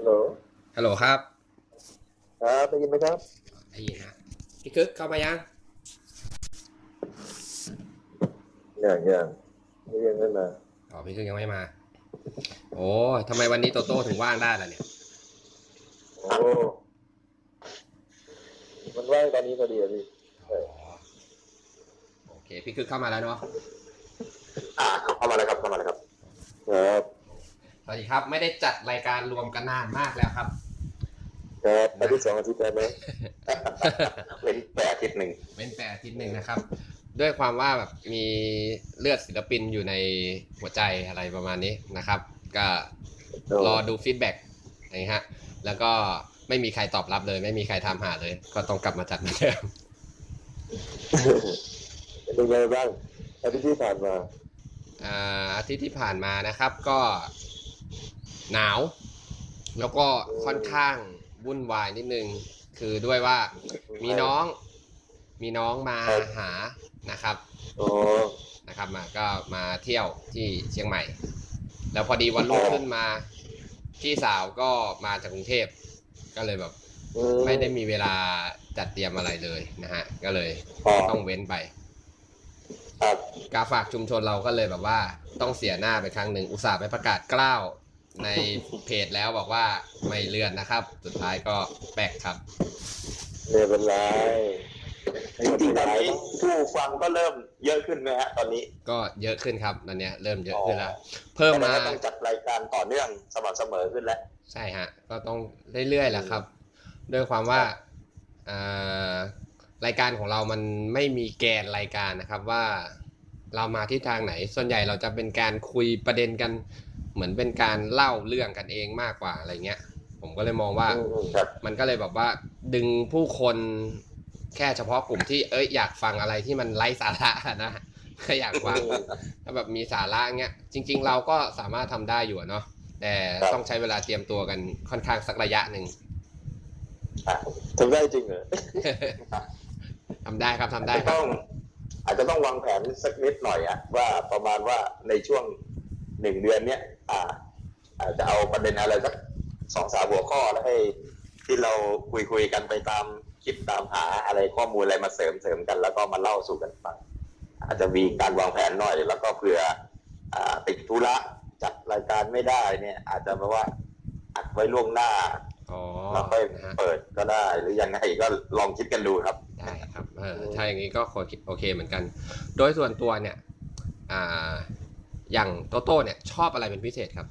ฮัลโหล ฮัลโหลครับ ครับได้ยินไหมครับ ได้ยินฮะพี่คึกเข้ามายังอย่างอย่างไม่ยังไม่มาอ๋อพี่คึกยังไม่มา โอ้ยทำไมวันนี้โตโต้ถึงว่างได้ล่ะเนี่ย โอ้ มันว่างตอนนี้พอดีอะพี่อ๋อโอเค พี่คึกเข้ามาแล้วเนาะ อ่าเข้ามาเลยครับเข้ามาเลยครับ ครับส วัสดีครับ ไม่ได้จัดรายการรวมกันนานมากแล้วครับครับอาทิตย์สองอาทิตย์ได้ไหมเป็นแปดอาทิตย์หนึ่งเป็นแปดอาทิตย์หนึ่งนะครับ ด้วยความว่าแบบมีเลือดศิลปินอยู่ในหัวใจอะไรประมาณนี้นะครับ ก็รอดูฟีดแบ็กอย่างนี้ฮะแล้วก็ไม่มีใครตอบรับเลย ไม่มีใครทำหาเลย ก็ต้องกลับมาจัดเหมือนเดิมเป็นยังไงบ้างอาทิตย์ที่ผ่านมาอ่าอาทิตย์ที่ผ่านมานะครับ ก็ หนาว แล้วก็ค่อนข้างวุ่นวายนิดนึง คือด้วยว่ามีน้อง มีน้องมาหานะครับอ๋อนะครับมาก็มาเที่ยวที่เชียงใหม่ แล้วพอดีวันรุ่งขึ้นมาพี่สาวก็มาจากกรุงเทพก็เลยแบบอืไม่ได้มีเวลาจัดเตรียมอะไรเลยนะฮะ ก็เลยอ๋อต้องเว้นไปครับกาฝากชุมชนเราก็เลยแบบว่า ต้องเสียหน้าไปครั้งหนึ่งอุตส่าห์ไปประกาศกล้าว ในเพจแล้วบอกว่าไม่เลื่อนนะครับ สุดท้ายก็แปลกครับไม่เป็นไรจริงๆตอนนี้ผู้ฟังก็เริ่มเยอะขึ้นไหมฮะตอนนี้ ก็เยอะขึ้นครับตอนเนี้ยเริ่มเยอะขึ้นแล้วเพิ่มแสดงมาว่าต้องจัดรายการต่อเนื่องสม่ำเสมอขึ้นแล้ว ใช่ฮะ ก็ต้องเรื่อยๆแหละครับ ด้วยความว่าอ่ารายการของเรามันไม่มีแกนรายการนะครับว่าเรามาที่ทางไหน ส่วนใหญ่เราจะเป็นการคุยประเด็นกัน เหมือนเป็นการเล่าเรื่องกันเองมากกว่าอะไรเงี้ย ผมก็เลยมองว่าอืมอืมครับมันก็เลยแบบว่าดึงผู้คนแค่เฉพาะกลุ่มที่เอ้ยอยากฟังอะไรที่มันไร้สาระนะก็อยากฟังถ้าแบบมีสาระเงี้ยจริง ๆ เราก็สามารถทำได้อยู่อะเนาะแต่ต้องใช้เวลาเตรียมตัวกันค่อนข้างสักระยะหนึ่งอะทำได้จริงเหรอทำได้ครับทำได้อาจจะครับต้องอาจจะต้องวางแผนสักนิดหน่อยอะว่าประมาณว่าในช่วง หนึ่งเดือนเนี้ยอ่าอาจจะเอาประเด็นอะไรสักสองสามหัวข้อแล้วให้ที่เราคุยคุยๆกันไปตามคิดตามหาอะไรข้อมูลอะไรมาเสริมเสริมกัน แล้วก็มาเล่าสู่กันฟังอาจจะมีการวางแผนหน่อย แล้วก็เผื่ออ่าติดธุระจัดรายการไม่ได้เนี่ย อาจจะแปลว่าอัดไว้ล่วงหน้าอ๋อแล้วค่อยนะฮะเปิดก็ได้ หรือยังไงก็ลองคิดกันดูครับได้ครับเออถ้าอย่างนี้ก็โอเคเหมือนกัน โดยส่วนตัวเนี่ย อ่า อย่างโตโต้เนี่ยชอบอะไรเป็นพิเศษครับ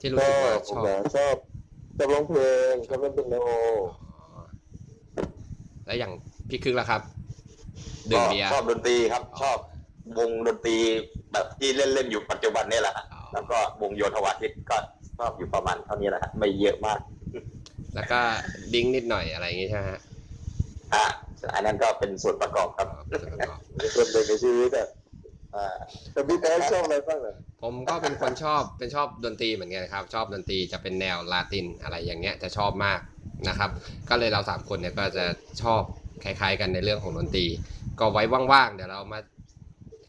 ที่รู้ก็สึกว่าผชมอบนะชอบชอบร้องเพลงชอบเล่นเป็นโนอ๋อแล้วอย่างพี่คึกล่ะครับดื่มเบียร์ชอบดนตรีครับ ชอบวงดนตรีแบบที่เล่นเล่นๆอยู่ปัจจุบันเนี่ยแหละฮะอ๋อแล้วก็วงโยธวาทิตก็ชอบอยู่ประมาณเท่านี้แหละฮะไม่เยอะมาก แล้วก็ดิ้งนิดหน่อยอะไรอย่างงี้ใช่ไหมฮะอะอันนั้นก็เป็นส่วนประกอบครับอ๋อส่วนประกอบส่วนหนึ่งในชีวิต อะอ่าแต่พี่แป๊บชอบอะไรบ้างอะผมก็เป็นคนชอบเป็นชอบดนตรีเหมือนกันครับ ชอบดนตรีจะเป็นแนวลาตินอะไรอย่างเงี้ยจะชอบมากนะครับ ก็เลยเราสามคนเนี่ยก็จะชอบคล้ายๆกันในเรื่องของดนตรี ก็ไว้ว่างๆเดี๋ยวเรามา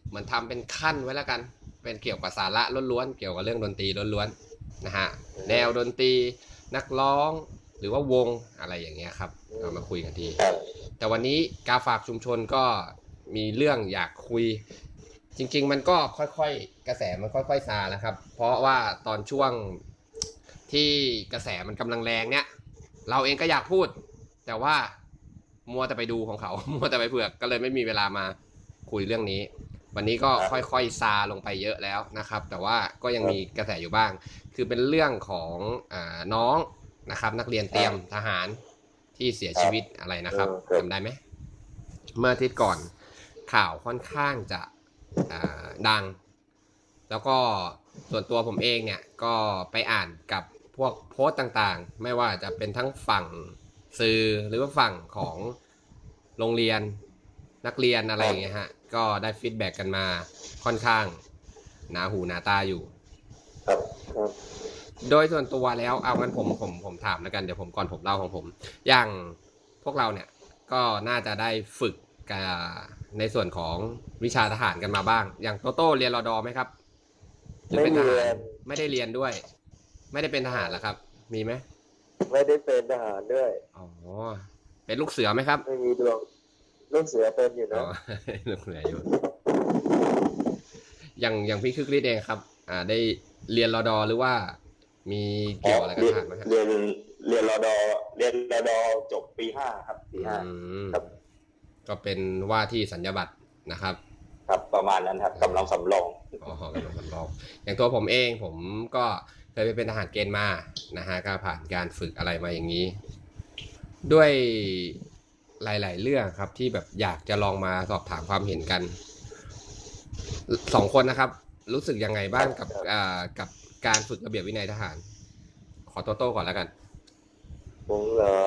เหมันทำเป็นขั้นไว้แล้วกัน เป็นเกี่ยวกับสาระล้วนๆเกี่ยวกับเรื่องดนตรีล้วนๆนะฮะแนวดนตรีนักร้องหรือว่าวงอะไรอย่างเงี้ยครับเรามาคุยกันทีครับแต่วันนี้กาฝากชุมชนก็มีเรื่องอยากคุย จริง ๆ มันก็ค่อยๆกระแสมันค่อยๆซาแล้วครับ เพราะว่าตอนช่วงที่กระแสมันกำลังแรงเนี่ย เราเองก็อยากพูด แต่ว่ามัวแต่ไปดูของเขา มัวแต่ไปเผือกก็เลยไม่มีเวลามาคุยเรื่องนี้ วันนี้ก็ค่อยๆซาลงไปเยอะแล้วนะครับ แต่ว่าก็ยังมีกระแสอยู่บ้าง คือเป็นเรื่องของอาน้องนะครับ นักเรียนเตรียมทหารที่เสียชีวิตอะไรนะครับจำได้ไหมเมื่ออาทิตย์ก่อนข่าวค่อนข้างจะอ่า ดัง แล้วก็ส่วนตัวผมเองเนี่ยก็ไปอ่านกับพวกโพสต์ต่างๆ ไม่ว่าจะเป็นทั้งฝั่งสื่อหรือว่าฝั่งของโรงเรียนนักเรียนอะไรอย่างเงี้ยฮะ ก็ได้ฟีดแบ็กกันมาค่อนข้างหนาหูหนาตาอยู่ ครับครับโดยส่วนตัวแล้วเอางั้นผมผมผมถามแล้วกันเดี๋ยวผมก่อนผมเล่าของผม อย่างพวกเราเนี่ยก็น่าจะได้ฝึกกับ ในส่วนของวิชาทหารกันมาบ้าง อย่างโตโต้เรียนรอดอไหมครับหรือเป็นทหารไม่ได้เรียนด้วย ไม่ได้เป็นทหารเหรอครับ มีไหมไม่ได้เป็นทหารด้วย อ๋อเป็นลูกเสือไหมครับไม่มีดวงลูกเสือเป็นอยู่อ๋นะอลูกเสืออยู่อย่างอย่างพี่คึกฤทธิ์เองครับ อ่า ได้เรียนรอดอหรือว่า มีเกี่ยวอะไรกับเรียทนหารไหมครับเรียนเรียนรอดอเรียนรอดอจบปีห้าครับปีห้า อืมครับ ก็เป็นว่าที่สัญญาบัตรนะครับ ครับประมาณนั้นครับกำลังสำรองอ๋อกำลังสำรอง อย่างตัวผมเองผมก็เคยไปเป็นทหารเกณฑ์มานะฮะก็ผ่านการฝึกอะไรมาอย่างนี้ ด้วยหลาย ๆ เรื่องครับที่แบบอยากจะลองมาสอบถามความเห็นกันสองคนนะครับ รู้สึกยังไงบ้างกับอ่ากับการฝึกระเบียบวินัยทหาร ขอโตโต้ก่อนแล้วกันผมเหรอ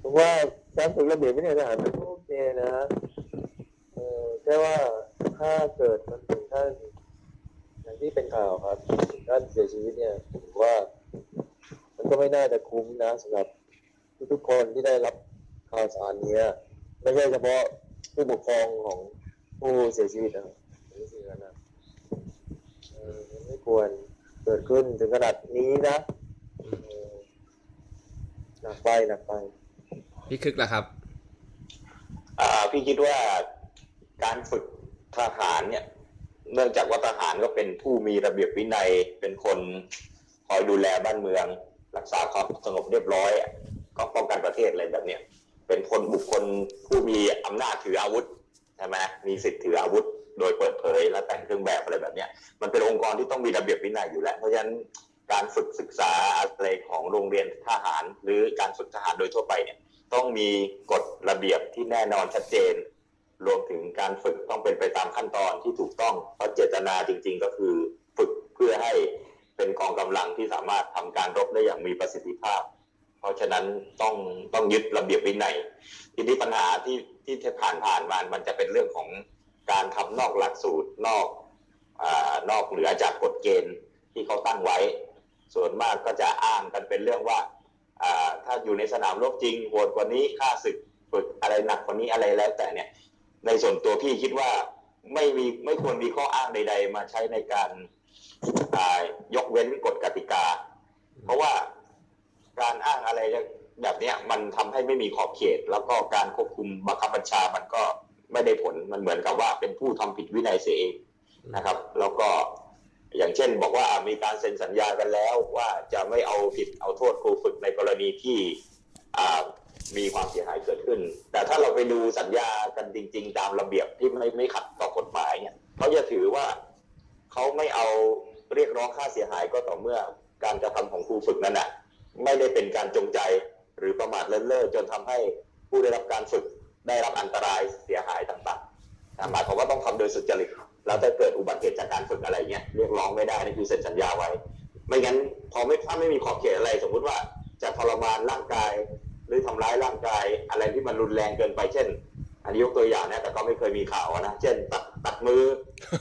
ผมว่า การฝึกระเบียบวินัยทหารมันก็โอเคนะเออแค่ว่าถ้าเกิดมันถึงขั้นอย่างที่เป็นข่าวครับถึงขั้นเสียชีวิตเนี่ยผมว่า มันก็ไม่น่าจะคุ้มนะสำหรับทุกๆคนที่ได้รับข่าวสารเนี้ยไม่ใช่เฉพาะผู้ปกครองของผู้เสียชีวิตนะรู้สึกอย่างนั้นะไม่ควรเกิดขึ้นถึงขนาดนี้นะหนักไปหนักไป พี่คึกล่ะครับอ่าพี่คิดว่าการฝึกทหารเนี่ย เนื่องจากว่าทหารก็เป็นผู้มีระเบียบวินัยเป็นคนคอยดูแลบ้านเมือง รักษาความสงบเรียบร้อยก็ป้องกันประเทศอะไรแบบเนี้ยเป็นคนบุคคลผู้มีอำนาจถืออาวุธใช่ไหมมีสิทธิ์ถืออาวุธ โดยเปิดเผยและแต่งเครื่องแบบอะไรแบบเนี้ยมันเป็นองค์กรที่ต้องมีระเบียบวินัยอยู่แล้ว เพราะฉะนั้นการฝึกศึกษาอะไรของโรงเรียนทหาร หรือการฝึกทหารโดยทั่วไปเนี่ย ต้องมีกฎระเบียบที่แน่นอนชัดเจน รวมถึงการฝึกต้องเป็นไปตามขั้นตอนที่ถูกต้อง เพราะเจตนาจริง ๆ ก็คือฝึกเพื่อให้เป็นกองกำลังที่สามารถทำการรบได้อย่างมีประสิทธิภาพ เพราะฉะนั้นต้องต้องยึดระเบียบวินัยทีนี้ปัญหาที่ที่ผ่านผ่านมา มันจะเป็นเรื่องของการทำนอกหลักสูตรนอกอานอกเหนือจากกฎเกณฑ์ที่เขาตั้งไว้ ส่วนมากก็จะอ้างกันเป็นเรื่องว่า ถ้าอยู่ในสนามรบจริงโหดกว่านี้ค่าศึกฝึกอะไรหนักกว่านี้อะไรแล้วแต่เนี่ย ในส่วนตัวพี่คิดว่าไม่มีไม่ควรมีข้ออ้างใด ๆ มาใช้ในการยกเว้นกฎกติกา เพราะว่าการอ้างอะไรแบบนี้มันทำให้ไม่มีขอบเขต แล้วก็การควบคุมบังคับบัญชามันก็ไม่ได้ผลมันเหมือนกับว่าเป็นผู้ทำผิดวินัยเสียเองนะครับ แล้วก็ อย่างเช่นบอกว่ามีการเซ็นสัญญากันแล้วว่าจะไม่เอาผิดเอาโทษครูฝึกในกรณีที่มีความเสียหายเกิดขึ้น แต่ถ้าเราไปดูสัญญากันจริง ๆ ตามระเบียบที่ไม่ไม่ขัดต่อกฎหมายเนี่ยเขาจะถือว่าเขาไม่เอาเรียกร้องค่าเสียหายก็ต่อเมื่อการกระทำของครูฝึกนั้นน่ะไม่ได้เป็นการจงใจหรือประมาทเลินเล่อจนทำให้ผู้ได้รับการฝึกได้รับอันตรายเสียหายต่างๆหมายความว่าต้องทำโดยสุจริต แล้วถ้าเกิดอุบัติเหตุจากการฝึกอะไรเงี้ยเรียกร้องไม่ได้นี่คือเซ็นสัญญาไว้ ไม่งั้นพอไม่ถ้าไม่มีขอบเขตอะไร สมมุติว่าจะทรมานร่างกาย หรือทำร้ายร่างกาย อะไรที่มันรุนแรงเกินไปเช่น อันนี้ยกตัวอย่างนะแต่ก็ไม่เคยมีข่าวนะเช่นตัดตัดมือ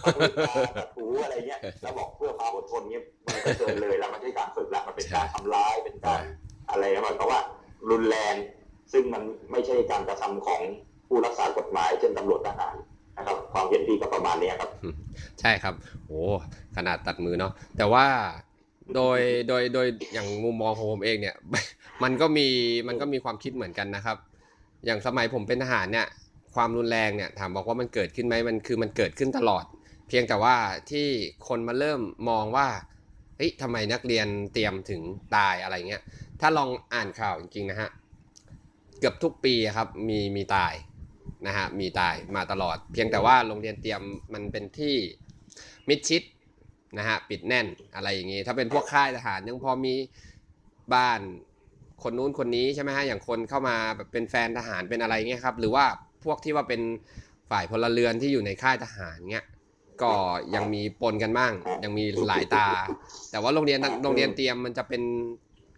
ตัดมือตาตัดหูอะไรเงี้ยแล้วบอกเพื่อความอดทนเงี้ยมันก็เกินเลยแล้วมันไม่ใช่การฝึกแล้วมันเป็นการทำร้ายเป็นการอะไรนะมันเพราะว่ารุนแรงซึ่งมันไม่ใช่การกระทำของผู้รักษากฎหมายเช่นตำรวจทหาร นะครับความเห็นพี่ก็ประมาณเนี้ยครับ ใช่ครับโอ้ขนาดตัดมือเนาะแต่ว่าโดยโดยโดยอย่างมุมมองของผมเองเนี่ย มันก็มีมันก็มีความคิดเหมือนกันนะครับ อย่างสมัยผมเป็นทหารเนี่ย ความรุนแรงเนี่ยถามบอกว่ามันเกิดขึ้นไหมมันคือมันเกิดขึ้นตลอด เพียงแต่ว่าที่คนมาเริ่มมองว่าเฮ้ยทำไมนักเรียนเตรียมถึงตายอะไรเงี้ยถ้าลองอ่านข่าวจริงๆนะฮะเกือบทุกปีอะครับมีมีตาย นะฮะมีตายมาตลอด เพียงแต่ว่าโรงเรียนเตรียมมันเป็นที่มิดชิดนะฮะปิดแน่นอะไรอย่างงี้ ถ้าเป็นพวกค่ายทหารยังพอมีบ้านคนนู้นคนนี้ใช่ไหมฮะอย่างคนเข้ามาแบบเป็นแฟนทหารเป็นอะไรเงี้ยครับหรือว่าพวกที่ว่าเป็นฝ่ายพลเรือนที่อยู่ในค่ายทหารเงี้ยก็ยังมีปนกันบ้างยังมีหลายตา แต่ว่าโรงเรียนโรงเรียนเตรียมมันจะเป็น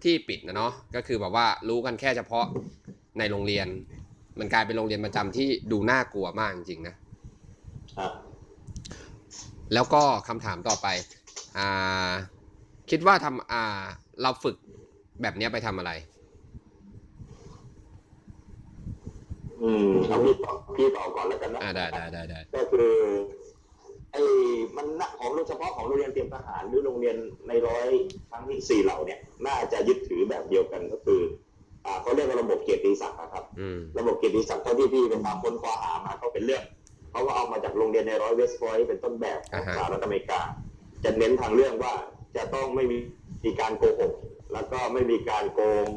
ที่ปิดนะเนาะก็คือแบบว่ารู้กันแค่เฉพาะในโรงเรียน มันกลายเป็นโรงเรียนประจำที่ดูน่ากลัวมากจริงๆนะครับ แล้วก็คำถามต่อไปอ่าคิดว่าทำอ่าเราฝึกแบบเนี้ยไปทำอะไร อืมเอาพี่ตอบพี่ตอบก่อนแล้วกันนะอ่าได้ได้ได้ได้ก็คือไอ้มันน่ะของโดยเฉพาะของโรงเรียนเตรียมทหารหรือโรงเรียนในร้อยทั้งที่สี่เหล่าเนี่ย น่าจะยึดถือแบบเดียวกันก็คืออ่า เขาเรียกว่าระบบเกียรติศักดิ์อะครับอืมระบบเกียรติศักดิ์เท่าที่พี่เป็นตามค้นคว้าหามาเขาเป็นเรื่องเขาก็เอามาจากโรงเรียนในร้อยเวสต์พอยต์เป็นต้นแบบขอ่าองฮะสหรัฐอเมริกา จะเน้นทางเรื่องว่าจะต้องไม่มีมีการโกหกแล้วก็ไม่มีการโกง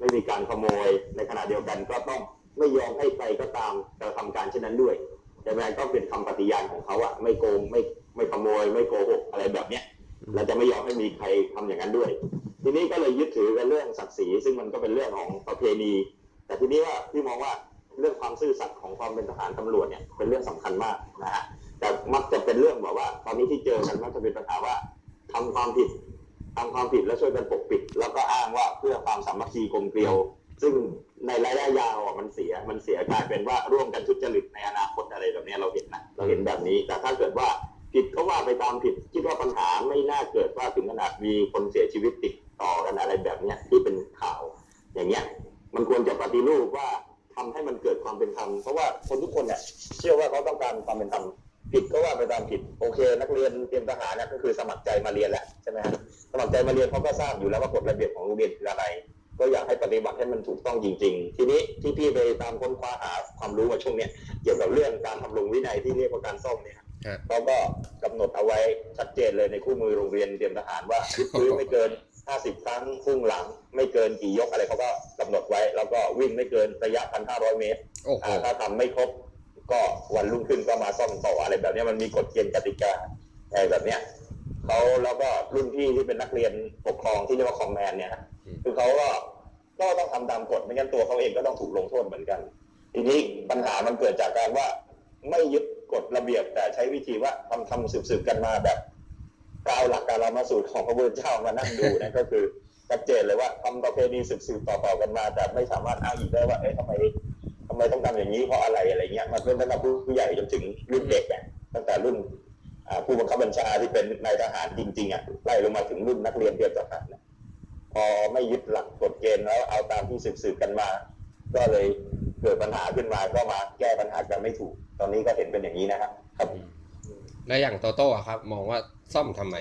ไม่มีการขโมยในขณะเดียวกันก็ต้องไม่ยอมให้ใครก็ตามกระทำการเช่นนั้นด้วยแต่แม้ก็เป็นคำปฏิญาณของเขาอะไม่โกงไม่ไม่ขโมย ไม่โกหกอะไรแบบเนี้ยเราจะไม่ยอมให้มีใครทำอย่างนั้นด้วย ทีนี้ก็เลยยึดถือกันเรื่องศักดิ์ศรีซึ่งมันก็เป็นเรื่องของประเพณี แต่ทีนี้ว่าพี่มองว่าเรื่องความซื่อสัตย์ของความเป็นทหารตำรวจเนี่ยเป็นเรื่องสำคัญมากนะฮะแต่มักจะเป็นเรื่องแบบว่า ตอนนี้ที่เจอกันมักจะเป็นปัญหาว่าทำความผิดทำความผิดแล้วช่วยกันปกปิด แล้วก็อ้างว่าเพื่อความสามัคคีกลมเกลียว ซึ่งในระยะยาวมันเสียมันเสียกลายเป็นว่าร่วมกันทุจริตในอนาคตอะไรแบบนี้เราเห็นนะเราเห็นแบบนี้ แต่ถ้าเกิดว่าผิดก็ว่าไปตามผิดคิดว่าปัญหาไม่น่าเกิดว่าถึงขนาดมีคนเสียชีวิตติด ต่อกันอะไรแบบเนี้ยที่เป็นข่าวอย่างเงี้ยมันควรจะปฏิรูปว่าทำให้มันเกิดความเป็นธรรมเพราะว่าคนทุกคนเนี่ยเชื่อว่าเขาต้องการความเป็นธรรมผิดก็ว่าไปตามผิดโอเค นักเรียนเตรียมทหารเนี่ยก็คือสมัครใจมาเรียนแหละใช่ไหมฮะสมัครใจมาเรียนเขาก็ทราบอยู่แล้วว่ากฎระเบียบของโรงเรียนคืออะไร ก็อยากให้ปฏิบัติให้มันถูกต้องจริง ๆ ทีนี้ที่พี่ไปตามค้นคว้าหาความรู้มาช่วงเนี้ยเกี่ยวกับเรื่องการทำรงวินัยที่เรียกว่าการซ่อมเนี่ยฮะเขาก็กำหนดเอาไว้ชัดเจนเลยในคู่มือโรงเรียนเตรียมทหารว่าพื้นไม่เกิน 50 ครั้งพุ่งหลัง ไม่เกินกี่ยกอะไรเขาก็กำหนดไว้ แล้วก็วิ่งไม่เกินระยะ 1,500 เมตรโอ้โหอ่าถ้าทำไม่ครบก็วันรุ่งขึ้นก็มาซ่อมต่ออะไรแบบเนี้ยมันมีกฎเกณฑ์กติกาอะไรแบบเนี้ยเขาแล้วก็รุ่นพี่ที่เป็นนักเรียนปกครองที่เรียกว่าคอมแมนเนี่ยฮะอืมคือเขาก็ก็ต้องทำตามกฎไม่งั้นตัวเขาเองก็ต้องถูกลงโทษเหมือนกัน ทีนี้ปัญหามันเกิดจากการว่าไม่ยึดกฎระเบียบแต่ใช้วิธีว่าทำทำสืบๆกันมาแบบ กล่าวหลักการมาสูตรของพระพุทธเจ้ามานั่งดูนะก็คือชัดเจนเลยว่าทำประเพณีสืบต่อๆกันมา แต่ไม่สามารถอ้างอิงได้ว่าเอ๊ะทำไมทำไมต้องทำอย่างนี้เพราะอะไรอะไรเงี้ยมันเป็นตั้งแต่ผู้ใหญ่จนถึงรุ่นเด็กอะตั้งแต่รุ่นผู้บังคับบัญชาที่เป็นนายทหารจริงๆอะไล่ลงมาถึงรุ่นนักเรียนเตรียมทหารนพอไม่ยึดหลักกฎเกณฑ์แล้วเอาตามที่สืบๆกันมา ก็เลยเกิดปัญหาขึ้นมาก็มาแก้ปัญหากันไม่ถูก ตอนนี้ก็เห็นเป็นอย่างนี้นะครับครับ แล้วอย่างโตโต้อะครับ มองว่าซ่อมทำไม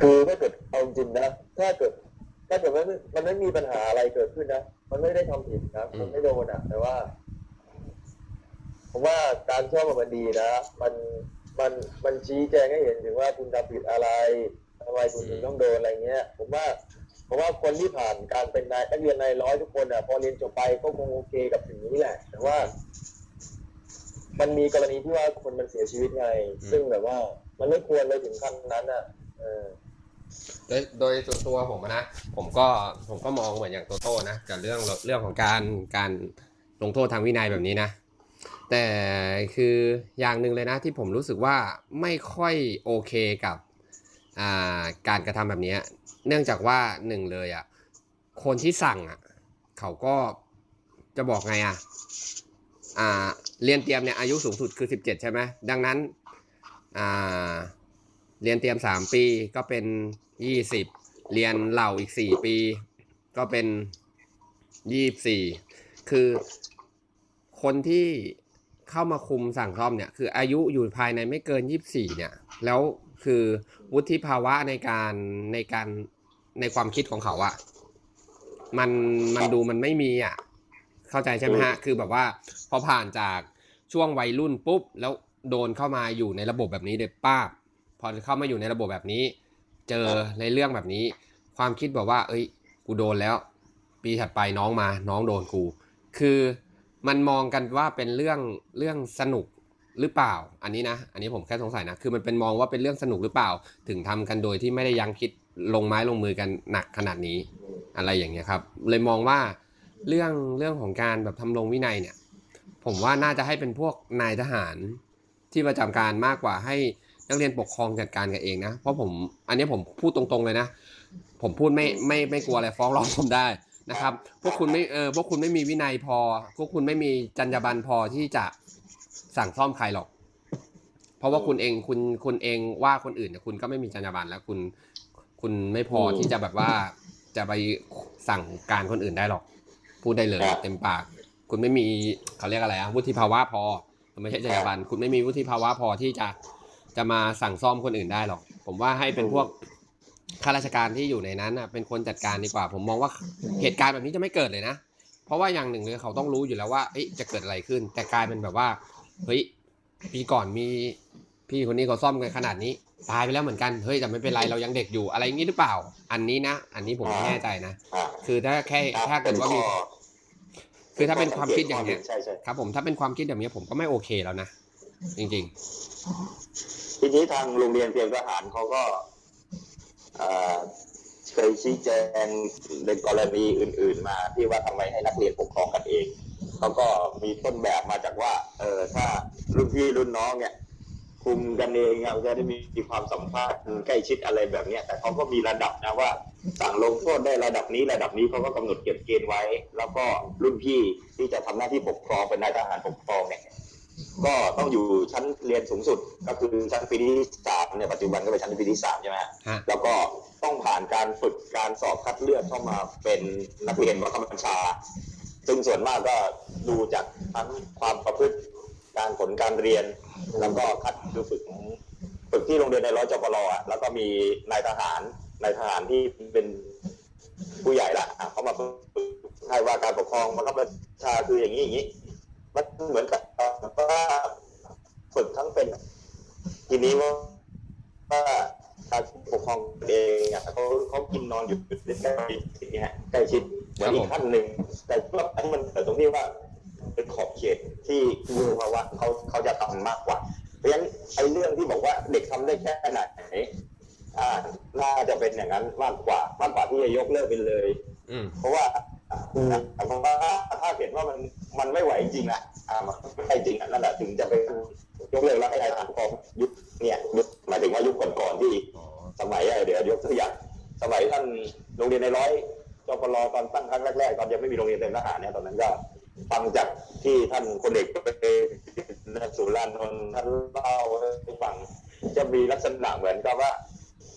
คือถ้าเกิดเอาจริงนะถ้าเกิดถ้าเกิดมันไม่มันไม่มีปัญหาอะไรเกิดขึ้นนะมันไม่ได้ทำผิดนะมันไม่โดนอะแต่ว่าผมว่าการซ่อมมันดีนะมันมันมันชี้แจงให้เห็นถึงว่าคุณทำผิดอะไรทำไมคุณถึงต้องโดนอะไรเงี้ย ผมว่าผมว่าคนที่ผ่านการเป็นนายนักเรียนนายร้อยทุกคนอะพอเรียนจบไปก็คงโอเคกับสิ่งนี้แหละ แต่ว่า มันมีกรณีที่ว่าคนมันเสียชีวิตไงอืมซึ่งแบบว่า มันไม่ควรเลยถึงขั้นนั้นอะเออโดยโดยส่วนตัวผมอะนะ ผมก็ผมก็มองเหมือนอย่างโตโต้นะกับเรื่องเรื่องของการการลงโทษทางวินัยแบบนี้นะ แต่คืออย่างหนึ่งเลยนะที่ผมรู้สึกว่าไม่ค่อยโอเคกับอ่าการกระทำแบบนี้ เนื่องจากว่าหนึ่งเลยอะคนที่สั่งอะเขาก็จะบอกไงอะอ่า เรียนเตรียมเนี่ยอายุสูงสุดคือ 17 ใช่ไหมดังนั้นเรียนเตรียมสามปีก็เป็นยี่สิบเรียนเหล่าอีกสี่ปี ก็เป็นยี่สี่คือคนที่เข้ามาคุมสั่งซ่อมเนี่ยคืออายุอยู่ภายในไม่เกินยี่สี่เนี่ย แล้วคือวุฒิภาวะในการในการในความคิดของเขาอะมันมันดูมันไม่มีอะ เข้าใจใช่ไหมฮะ คือแบบว่าพอผ่านจากช่วงวัยรุ่นปุ๊บ แล้วโดนเข้ามาอยู่ในระบบแบบนี้เด็ป้าบพอเข้ามาอยู่ในระบบแบบนี้ เจอในเรื่องแบบนี้ ความคิดแบบว่า เอ้ย กูโดนแล้ว ปีถัดไปน้องมา น้องโดนกู คือมันมองกันว่าเป็นเรื่องเรื่องสนุกหรือเปล่า อันนี้นะ อันนี้ผมแค่สงสัยนะ คือมันเป็นมองว่าเป็นเรื่องสนุกหรือเปล่า ถึงทำกันโดยที่ไม่ได้ยั้งคิดลงไม้ลงมือกันหนักขนาดนี้ อะไรอย่างเงี้ยครับ เลยมองว่า เรื่องเรื่องของการแบบทำลงวินัยเนี่ย ผมว่าน่าจะให้เป็นพวกนายทหารที่ประจำการมากกว่าให้นักเรียนปกครองจัดการกันเองนะ เพราะผมอันนี้ผมพูดตรงๆเลยนะ ผมพูดไม่ไม่ไม่กลัวอะไรฟ้องร้องผมได้นะครับ พวกคุณไม่เออพวกคุณไม่มีวินัยพอ พวกคุณไม่มีจรรยาบรรณพอที่จะสั่งซ่อมใครหรอก เพราะว่าคุณเองคุณคุณเองว่าคนอื่นเนี่ยคุณก็ไม่มีจรรยาบรรณแล้วคุณคุณไม่พอที่จะแบบว่าจะไปสั่งการคนอื่นได้หรอก พูดได้เลยครับเต็มปาก คุณไม่มีเขาเรียกอะไรอะวุฒิภาวะพอไม่ใช่จรรยาบรรณคุณไม่มีวุฒิภาวะพอที่จะจะมาสั่งซ่อมคนอื่นได้หรอก ผมว่าให้เป็นพวกข้าราชการที่อยู่ในนั้นน่ะเป็นคนจัดการดีกว่า ผมมองว่าเหตุการณ์แบบนี้จะไม่เกิดเลยนะ เพราะว่าอย่างหนึ่งเลยเขาต้องรู้อยู่แล้วว่าเอ๊ะจะเกิดอะไรขึ้น แต่กลายเป็นแบบว่าเฮ้ยปีก่อนมีพี่คนนี้เขาซ่อมกันขนาดนี้ ตายไปแล้วเหมือนกันเฮ้ยแต่ไม่เป็นไรเรายังเด็กอยู่อะไรอย่างนี้หรือเปล่า อันนี้นะ อันนี้ผมไม่แน่ใจนะอ่าคือถ้าแค่ถ้าเกิดว่ามีคือถ้าเป็นความคิดอย่างเนี้ยใช่ใช่ครับ ผมถ้าเป็นความคิดแบบนี้ผมก็ไม่โอเคแล้วนะจริงทีนี้ทางโรงเรียนเตรียมทหารเขาก็เอ่อเคยชี้แจงในกรณีอื่น ๆ มาที่ว่าทำไมให้นักเรียนปกครองกันเองเขาก็มีต้นแบบมาจากว่า เออถ้ารุ่นพี่รุ่นน้องเนี่ย คุมกันเองอะจะได้มีความสัมพันธ์ใกล้ชิดอะไรแบบเนี้ยแต่เขาก็มีระดับนะว่าสั่งลงโทษได้ระดับนี้ระดับนี้เขาก็กำหนดเก็บเกณฑ์ไว้ แล้วก็รุ่นพี่ที่จะทำหน้าที่ปกครองเป็นนายทหารปกครองเนี่ยก็ต้องอยู่ชั้นเรียนสูงสุดก็คือชั้นปีที่สามเนี่ยปัจจุบันก็เป็นชั้นปีที่สามใช่ไหมฮะๆฮะแล้วก็ต้องผ่านการฝึกการสอบคัดเลือกเข้ามาเป็นนักเรียนวัคบัญชา ซึ่งส่วนมากก็ดูจากทั้งความประพฤติ การผลการเรียน แล้วก็คัดคือฝึกฝึกที่โรงเรียนในร้อยจปรอะแล้วก็มีนายทหารนายทหารที่เป็นผู้ใหญ่ละเขามาฝึกให้ว่าการปกครองบังคับบัญชาคืออย่างนี้อย่างนี้มันเหมือนกับว่าฝึกทั้งเป็น ทีนี้ว่าว่าการปกครองเองอะเขาเขากินนอนอยู่ใกล้ชิดเนี่ยใกล้ชิดเหมือนอีกขั้นหนึ่งแต่ว่าอันนี้มันเกิดตรงที่ว่า เป็นขอบเขตที่รู้มาว่าเขาเขาจะทำมากกว่า เพราะฉะนั้นไอ้เรื่องที่บอกว่าเด็กทำได้แค่ไหนอ่าน่าจะเป็นอย่างนั้นมากกว่ามากกว่าที่จะยกเลิกไปเลยอืมเพราะว่าแต่ผมว่าถ้าเห็นว่ามันมันไม่ไหวจริงๆอะอ่ามันไม่ไหวจริงอะนั่นแหละถึงจะไปยกเลิกแล้วให้นายทหารปกครองยุคเนี่ยยุคหมายถึงว่ายุคก่อนๆที่อ๋อสมัยอะไรเดี๋ยวยกตัวอย่างสมัยท่านโรงเรียนในร้อยจปรตอนตั้งครั้งแรกๆตอนยังไม่มีโรงเรียนเตรียมทหารเนี่ยตอนนั้นก็ ฟังจากที่ท่านคนเอกไปสุรานนท์ท่านเล่าให้ฟังจะมีลักษณะเหมือนกับว่า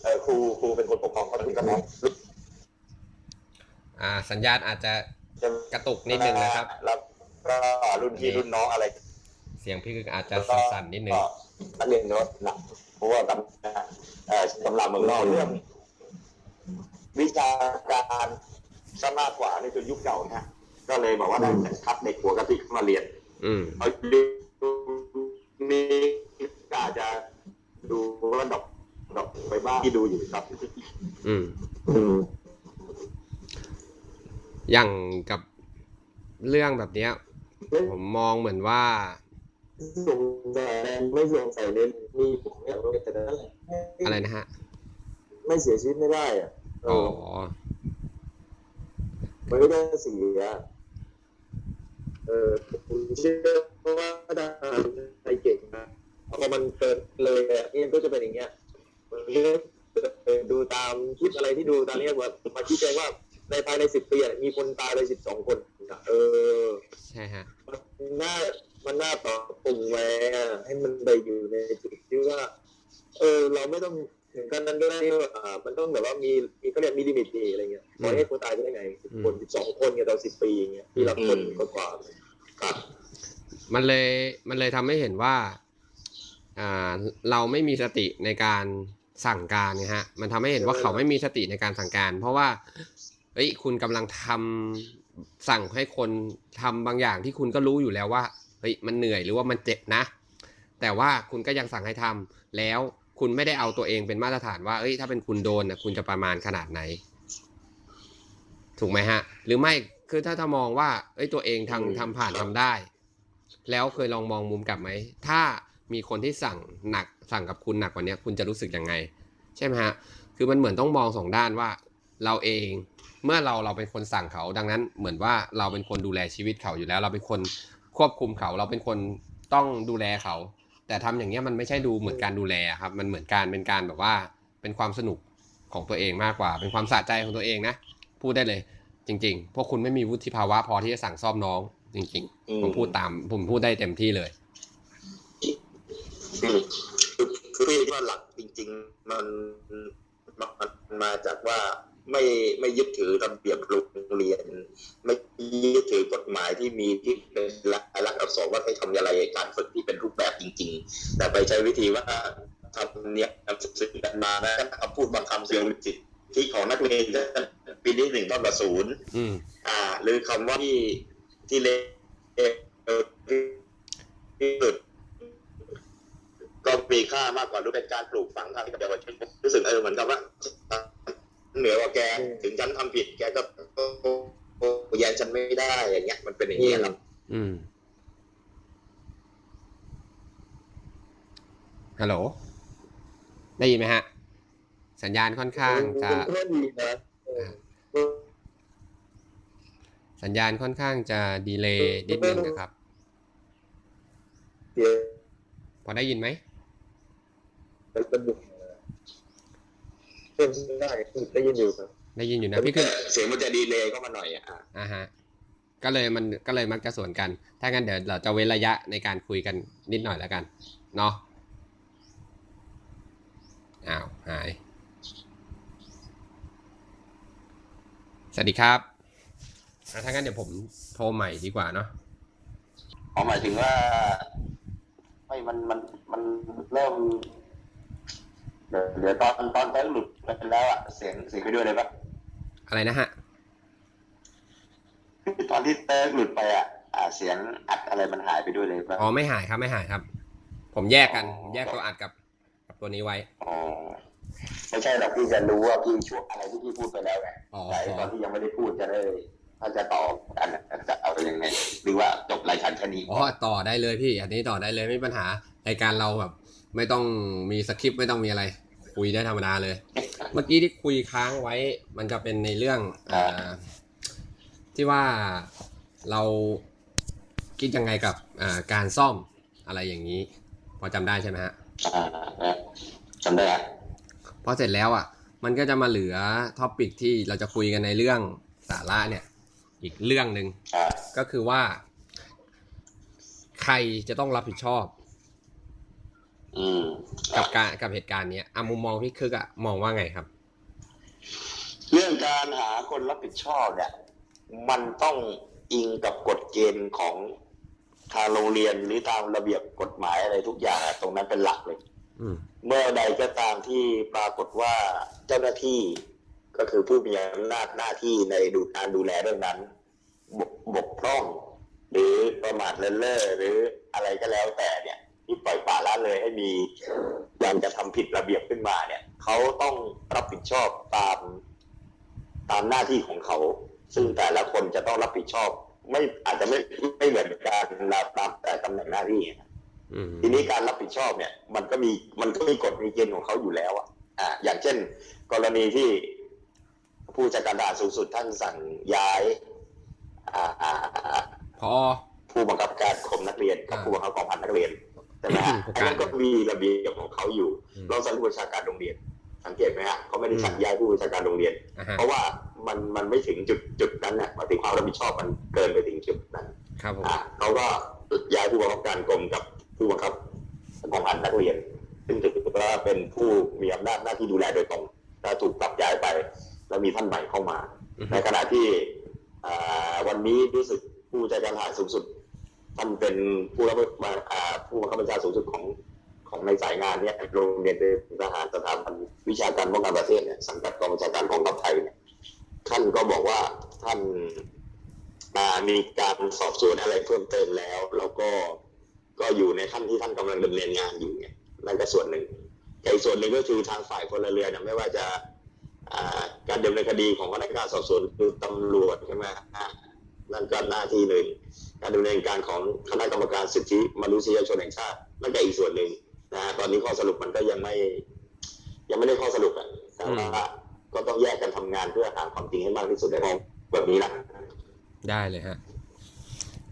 เออครูครูเป็นคนปกครองคนอื่นก็น้องอ่า สัญญาณอาจจะจะกระตุกนิดนึงนะครับ แล้วก็รุ่นพี่รุ่นน้องอะไร เสียงพี่กึกอาจจะสั่นๆนิดนึงก็นักเรียนโน้ตหนักเพราะว่าตำเอ่อตำราเมืองนอกเรื่อง วิชาการซะมากกว่านี่คือยุคเก่านะฮะ ก็เลยบอกว่าได้แต่คัดเด็กหัวกะทิเข้ามาเรียนอืมเอาดูมีก็อาจจะดูว่าดอกดอกไปบ้างที่ดูอยู่ครับอืมอืมอย่างกับเรื่องแบบเนี้ย ผมมองเหมือนว่าสงสัยไม่สงสัยเลยมีผมเนี่ยโรงเรียนแต่นั่นแหละอะไรนะฮะ ไม่เสียชีวิตไม่ได้อะเออ๋ออมันก็ได้เสีย เออผมเชื่อว่าทหารไทยเก่งนะพอมันเกิดเลยอะนี่มันก็จะเป็นอย่างเงี้ยมันก็ดูตามคลิปอะไรที่ดูตามเนี้ยว่ามาชี้แจงว่าในภายในสิบปีมีคนตายเลยสิบสองคนอะเออใช่ฮะมันน่ามันน่าต่อปรุงไว้อะให้มันไปอยู่ในจุดที่ว่า เออ เราไม่ต้อง ถึงกันนั้นก็ได้ว่าอ่ามันต้องแบบว่ามีมีเขาเรียกมีลิมิตดีอะไรเงี้ยปล่อยให้คนตายไปได้ไงสิบคนสิบสองคนเนี่ยต่อสิบปีเงี้ยปีละคนก็กว่าๆครับมันเลยมันเลยทำให้เห็นว่าอ่าเราไม่มีสติในการสั่งการไงฮะ มันทำให้เห็นว่าเขาไม่มีสติในการสั่งการ เพราะว่าเอ้ยคุณกำลังทำสั่งให้คนทำบางอย่างที่คุณก็รู้อยู่แล้วว่าเฮ้ยมันเหนื่อยหรือว่ามันเจ็บนะ แต่ว่าคุณก็ยังสั่งให้ทำแล้ว คุณไม่ได้เอาตัวเองเป็นมาตรฐานว่าเอ้ยถ้าเป็นคุณโดนนะคุณจะประมาณขนาดไหน ถูกไหมฮะ หรือไม่คือถ้าถ้ามองว่าเอ้ยตัวเองทำทำผ่านทำได้ แล้วเคยลองมองมุมกลับไหม ถ้ามีคนที่สั่งหนักสั่งกับคุณหนักกว่านี้คุณจะรู้สึกยังไง ใช่ไหมฮะ คือมันเหมือนต้องมองสองด้านว่า เราเองเมื่อเราเราเป็นคนสั่งเขา ดังนั้นเหมือนว่าเราเป็นคนดูแลชีวิตเขาอยู่แล้ว เราเป็นคนควบคุมเขา เราเป็นคนต้องดูแลเขา แต่ทำอย่างเงี้ยมันไม่ใช่ดูเหมือนการดูแลอะครับ มันเหมือนการเป็นการแบบว่าเป็นความสนุกของตัวเองมากกว่า เป็นความสะใจของตัวเองนะ พูดได้เลย จริง ๆ พวกคุณไม่มีวุฒิภาวะพอที่จะสั่งซ่อมน้อง จริงอืมๆผมพูดตามผมพูดได้เต็มที่เลยคือคือพี่คิดว่าหลักจริง ๆ มันมันมันมาจากว่า ไม่ไม่ยึดถือระเบียบโรงเรียน ไม่ยึดถือกฎหมายที่มีที่เป็นลักลักษณ์อักษรว่าให้ทำอะไรการฝึกที่เป็นรูปแบบจริง ๆ แต่ไปใช้วิธีว่าทำเนี่ยทำสื่อกันมานะคำพูดบางคำเสื่อมสิทธิของนักเรียนปีที่หนึ่งต้องกับศูนย์อืมอ่า หรือคำว่าที่ที่เลวที่สุดก็มีค่ามากกว่ารู้เป็นการปลูกฝังทางให้กับเยาวชนรู้สึกเออเหมือนกับว่า เหนือกว่าแกถึงฉันทำผิด แกก็แย้งฉันไม่ได้อย่างเงี้ย มันเป็นอย่างเงี้ยครับอืมฮัลโหลได้ยินไหมฮะ สัญญาณค่อนข้างจะมันก็ดีนะเออสัญญาณค่อนข้างจะดีเลย์นิดนึงนะครับเสียพอได้ยินไหม เป็นสนุกนะเพิ่มได้ได้ยินอยู่ครับได้ยินอยู่นะพี่ขึ้นเสียงมันจะดีเลยเข้ามาหน่อยอะอ่าฮะก็เลยมันก็เลยมักจะสวนกัน ถ้างั้นเดี๋ยวเราจะเว้นระยะในการคุยกันนิดหน่อยแล้วกัน เนาะอ้าวหาย สวัสดีครับอะถ้างั้นเดี๋ยวผมโทรใหม่ดีกว่าเนาะอ๋อหมายถึงว่า ไม่มันมันมันเริ่ม เดี๋ยวเดี๋ยวตอนตอนแท้หลุดไปแล้วอะเสียงเสียงไปด้วยเลยปะอะไรนะฮะ ตอนที่เติร์กหลุดไปอะอ่าเสียงอัดอะไรมันหายไปด้วยเลยปะอ๋อไม่หายครับไม่หายครับ ผมแยกกันผมแยกตัวอัดกับกับตัวนี้ไว้ อ๋อไม่ใช่หรอกพี่จะรู้ว่าพี่ช่วงอะไรที่พี่พูดไปแล้วไงอ๋อ แต่ตอนที่ยังไม่ได้พูดจะได้ถ้าจะตอบกันอะจะเอายังไงหรือว่าจบรายการแค่นี้ อ๋อต่อได้เลยพี่ อันนี้ต่อได้เลยไม่มีปัญหารายการเราแบบ ไม่ต้องมีสคริปต์ไม่ต้องมีอะไร คุยได้ธรรมดาเลย เมื่อกี้ที่คุยค้างไว้ มันจะเป็นในเรื่องอ่าที่ว่าเราคิดยังไงกับอ่าการซ่อมอะไรอย่างนี้ พอจำได้ใช่ไหมฮะอ่านะจำได้อะพอเสร็จแล้วอะ มันก็จะมาเหลือท็อปิกที่เราจะคุยกันในเรื่องสาระเนี่ย อีกเรื่องหนึ่งอ่าก็คือว่า ใครจะต้องรับผิดชอบอืม กับการกับเหตุการณ์เนี้ยอะมุมมองพี่คึกอะมองว่าไงครับ เรื่องการหาคนรับผิดชอบเนี่ย มันต้องอิงกับกฎเกณฑ์ของทางโรงเรียนหรือตามระเบียบกฎหมายอะไรทุกอย่างอะตรงนั้นเป็นหลักเลยอืมเมื่อใดก็ตามที่ปรากฏว่าเจ้าหน้าที่ก็คือผู้มีอำนาจหน้าที่ในดูการดูแลเรื่องนั้น บกบกพร่อง หรือประมาทเลินเล่อหรืออะไรก็แล้วแต่เนี่ย ที่ปล่อยปละละเลยให้มีการกระทำผิดระเบียบขึ้นมาเนี่ยเขาต้องรับผิดชอบตามตามหน้าที่ของเขา ซึ่งแต่ละคนจะต้องรับผิดชอบ ไม่อาจจะไม่ไม่เหมือนกันตามแต่ตำแหน่งหน้าที่อืมทีนี้การรับผิดชอบเนี่ย มันก็มีมันก็มีกฎมีเกณฑ์ของเขาอยู่แล้วอะอ่าอย่างเช่น กรณีที่ผู้จัดการด่านสูงสุดท่านสั่งย้ายอ่าอ่าอ่าพอผู้บังคับการคมนักเรียนกับอ่าผู้บังคับกองพันนักเรียน ใช่ไหมฮะผู้อันการนั้นก็มีระเบียบของเขาอยู่อืมเราสั่งผู้บัญชาการโรงเรียน สังเกตไหมฮะเขาไม่ได้สั่งอืมย้ายผู้บัญชาการโรงเรียนอะฮะเพราะว่ามันมันไม่ถึงจุดจุดนั้นน่ะหมายถึงความรับผิดชอบมันเกินไปถึงจุดนั้นครับผมอะเขาก็ย้ายผู้บังคับการกรมกับผู้บังคับกองพันนักเรียน ซึ่งถือว่าเป็นผู้มีอำนาจหน้าที่ดูแลโดยตรงถ้าถูกปรับย้ายไป แล้วมีท่านใหม่เข้ามาอือฮึในขณะที่อ่าวันนี้รู้สึกผู้จัดการทหารสูงสุด ท่านเป็นผู้รับมาอ่าผู้บังคับบัญชาสูงสุดของของในสายงานเนี้ยโรงเรียนเป็นทหารสถาบันวิชาการป้องกันประเทศเนี่ยสังกัดกองบัญชาการกองทัพไทยเนี่ยท่านก็บอกว่าท่านอ่ามีการสอบสวนอะไรเพิ่มเติมแล้ว แล้วก็ก็อยู่ในขั้นที่ท่านกำลังดำเนินงานอยู่เนี่ยนั่นก็ส่วนหนึ่งแต่อีกส่วนหนึ่งก็คือทางฝ่ายพลเรือนไม่ว่าจะการดำเนินคดีของพนักงานสอบสวนคือตำรวจใช่ไหมนั่นก็หน้าที่หนึ่ง การดำเนินการของคณะกรรมการสิทธิมนุษยชนแห่งชาตินั่นก็อีกส่วนหนึ่งนะฮะตอนนี้ข้อสรุปมันก็ยังไม่ ยังไม่ได้ข้อสรุปอะแต่ว่าก็ต้องแยกกันทำงานเพื่อหาความจริงให้มากที่สุดในห้องแบบนี้นะได้เลยฮะ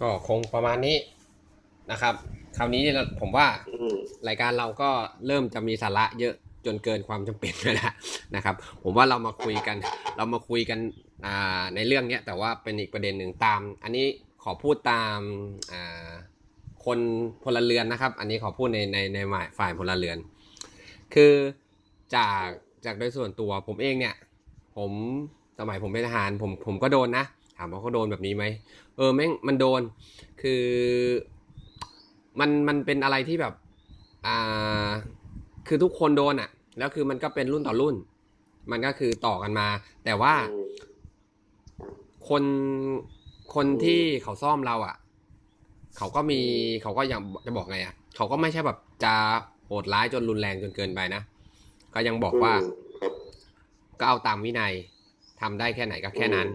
ก็คงประมาณนี้นะครับ คราวนี้เนี่ยผมว่าอืมรายการเราก็เริ่มจะมีสาระเยอะจนเกินความจำเป็นไปแล้วนะครับ ผมว่าเรามาคุยกัน เรามาคุยกันอ่าในเรื่องเนี้ยแต่ว่าเป็นอีกประเด็นหนึ่งตาม อันนี้ข อพูดตามอ่าคนพลเรือนนะครับ อันนี้ขอพูดในในในฝ่ายพลเรือน คือจากจากโดยส่วนตัวผมเองเนี่ยผผมสมัยผมเป็นทหารผมผมก็โดนนะถามว่าเขาโดนแบบนี้ไหมเออแม่งมันโดนคือมันมันเป็นอะไรที่แบบอ่าคือทุกคนโดนอะ่ะ แล้วคือมันก็เป็นรุ่นต่อรุ่น มันก็คือต่อกันมา แต่ว่าอืมคน คนที่เขาซ่อมเราอะ่ะ เขาก็มีเขาก็ยังจะบอกไงอะ่ะ เขาก็ไม่ใช่แบบจะโหดร้ายจนรุนแรงจนเกินไปนะ ก็ยังบอกว่าครับก็เอาตามวินัยทำได้แค่ไหนก็แค่นั้น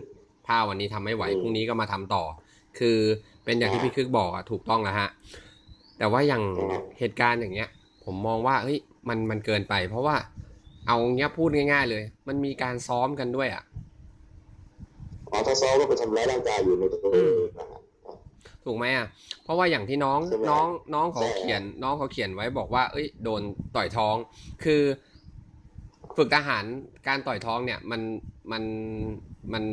ถ้าวันนี้ทำไม่ไหวอืมพรุ่งนี้ก็มาทำต่อ คือเป็นอย่างที่พี่คึกบอกอะถูกต้องแล้วฮะ แต่ว่าอย่างอืมเหตุการณ์อย่างเงี้ย ผมมองว่าเฮ้ยมันมันเกินไป เพราะว่าเอาเงี้ยพูดง่าย ๆ เลย มันมีการซ้อมกันด้วยอะ อ๋อถ้าซ้อมก็ไปทำร้ายร่างกายอยู่ในตัวเองนะฮะถูกไหมอะ เพราะว่าอย่างที่น้องใช่ไหมน้องน้องเขาใช่เขียน น้องเขาเขียนไว้บอกว่า เอ้ยโดนต่อยท้อง คือฝึกทหารการต่อยท้องเนี่ยมันมันมัน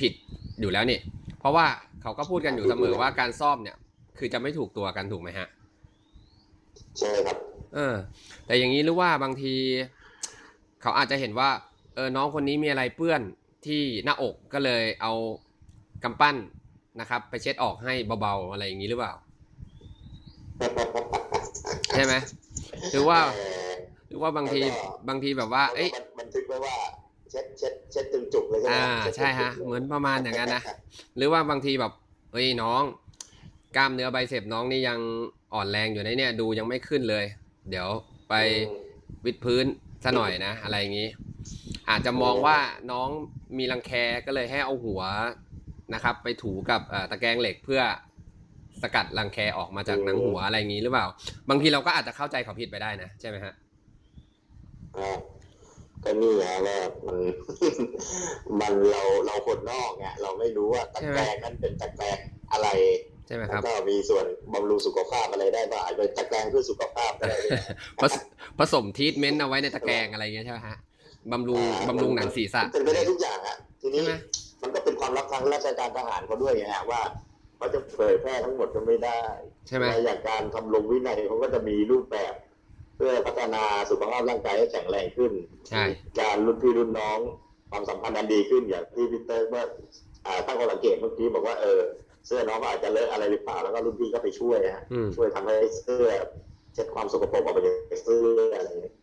ผิดอยู่แล้วนี่เพราะว่าเขาก็พูดกันอยู่เสมอว่าการซ่อมเนี่ย คือจะไม่ถูกตัวกันถูกไหมฮะใช่ครับ เออ แต่อย่างนี้หรือว่าบางที เขาอาจจะเห็นว่า เออน้องคนนี้มีอะไรเปื้อน ที่หน้าอกก็เลยเอากำปั้นนะครับ ไปเช็ดออกให้เบาๆอะไรอย่างนี้หรือเปล่า ใช่ไหมหรือว่าหรือว่าบางทีแล้วก็บางทีแบบว่า เอ้ยมันบันทึกไว้ว่าเช็ดเช็ดเช็ดตึงจุกเลยใช่ไหมอ่าเช็ดใช่ฮะตึงจุกเหมือนประมาณอย่างนั้นนะหรือว่าบางทีแบบเอ้ยน้อง กล้ามเนื้อไบเซปน้องนี่ยังอ่อนแรงอยู่ในเนี่ยดูยังไม่ขึ้นเลย เดี๋ยวไปวิดพื้นซะหน่อยนะ อะไรอย่างนี้ อาจจะมองว่าน้องมีรังแคก็เลยให้เอาหัวนะครับ ไปถูกับเอ่อตะแกรงเหล็กเพื่อสกัดรังแคออกมาจากหนังหัวอะไรอย่างนี้หรือเปล่า บางทีเราก็อาจจะเข้าใจเขาผิดไปได้นะใช่ไหมฮะอ่าก็นี่ไงว่ามันมันเราเราคนนอกไงเราไม่รู้ว่าตะแกรงนั้นเป็นตะแกรงอะไรใช่ไหมคแล้รับวก็มีส่วนบำรุงสุขภาพอะไรได้บ้างอาจจะเป็นตะแกรงเพื่อสุขภาพก็ได้ด้วยผสผสมทีทเมนต์เอาไว้ในตะแกรงอะไรอย่างเงี้ยใช่ไหมฮะ บำรุงอ่าบำรุงหนังศีรษะเป็นไปได้ทุกอย่างอะทีนี้ใช่ไหมมันก็เป็นความลับทางราชการทหารเขาด้วยไงฮะว่าเขาจะเผยแพร่ทั้งหมดก็ไม่ได้ใช่ไหมและอย่างการทำลงวินัยเขาก็จะมีรูปแบบ เพื่อพัฒนาสุขภาพร่างกายให้แข็งแรงขึ้นใช่การรุ่นพี่รุ่นน้องความสัมพันธ์อันดีขึ้นอย่างที่พี่เต้ว่าอ่าตั้งข้อสังเกตเมื่อกี้บอกว่าเออเสื้อน้องก็อาจจะเลอะอะไรหรือเปล่าแล้วก็รุ่นพี่ก็ไปช่วยฮะอืมช่วยทำให้เสื้อเช็ดความสกปรกออกไปจากเสื้ออะไรอย่างเงี้ย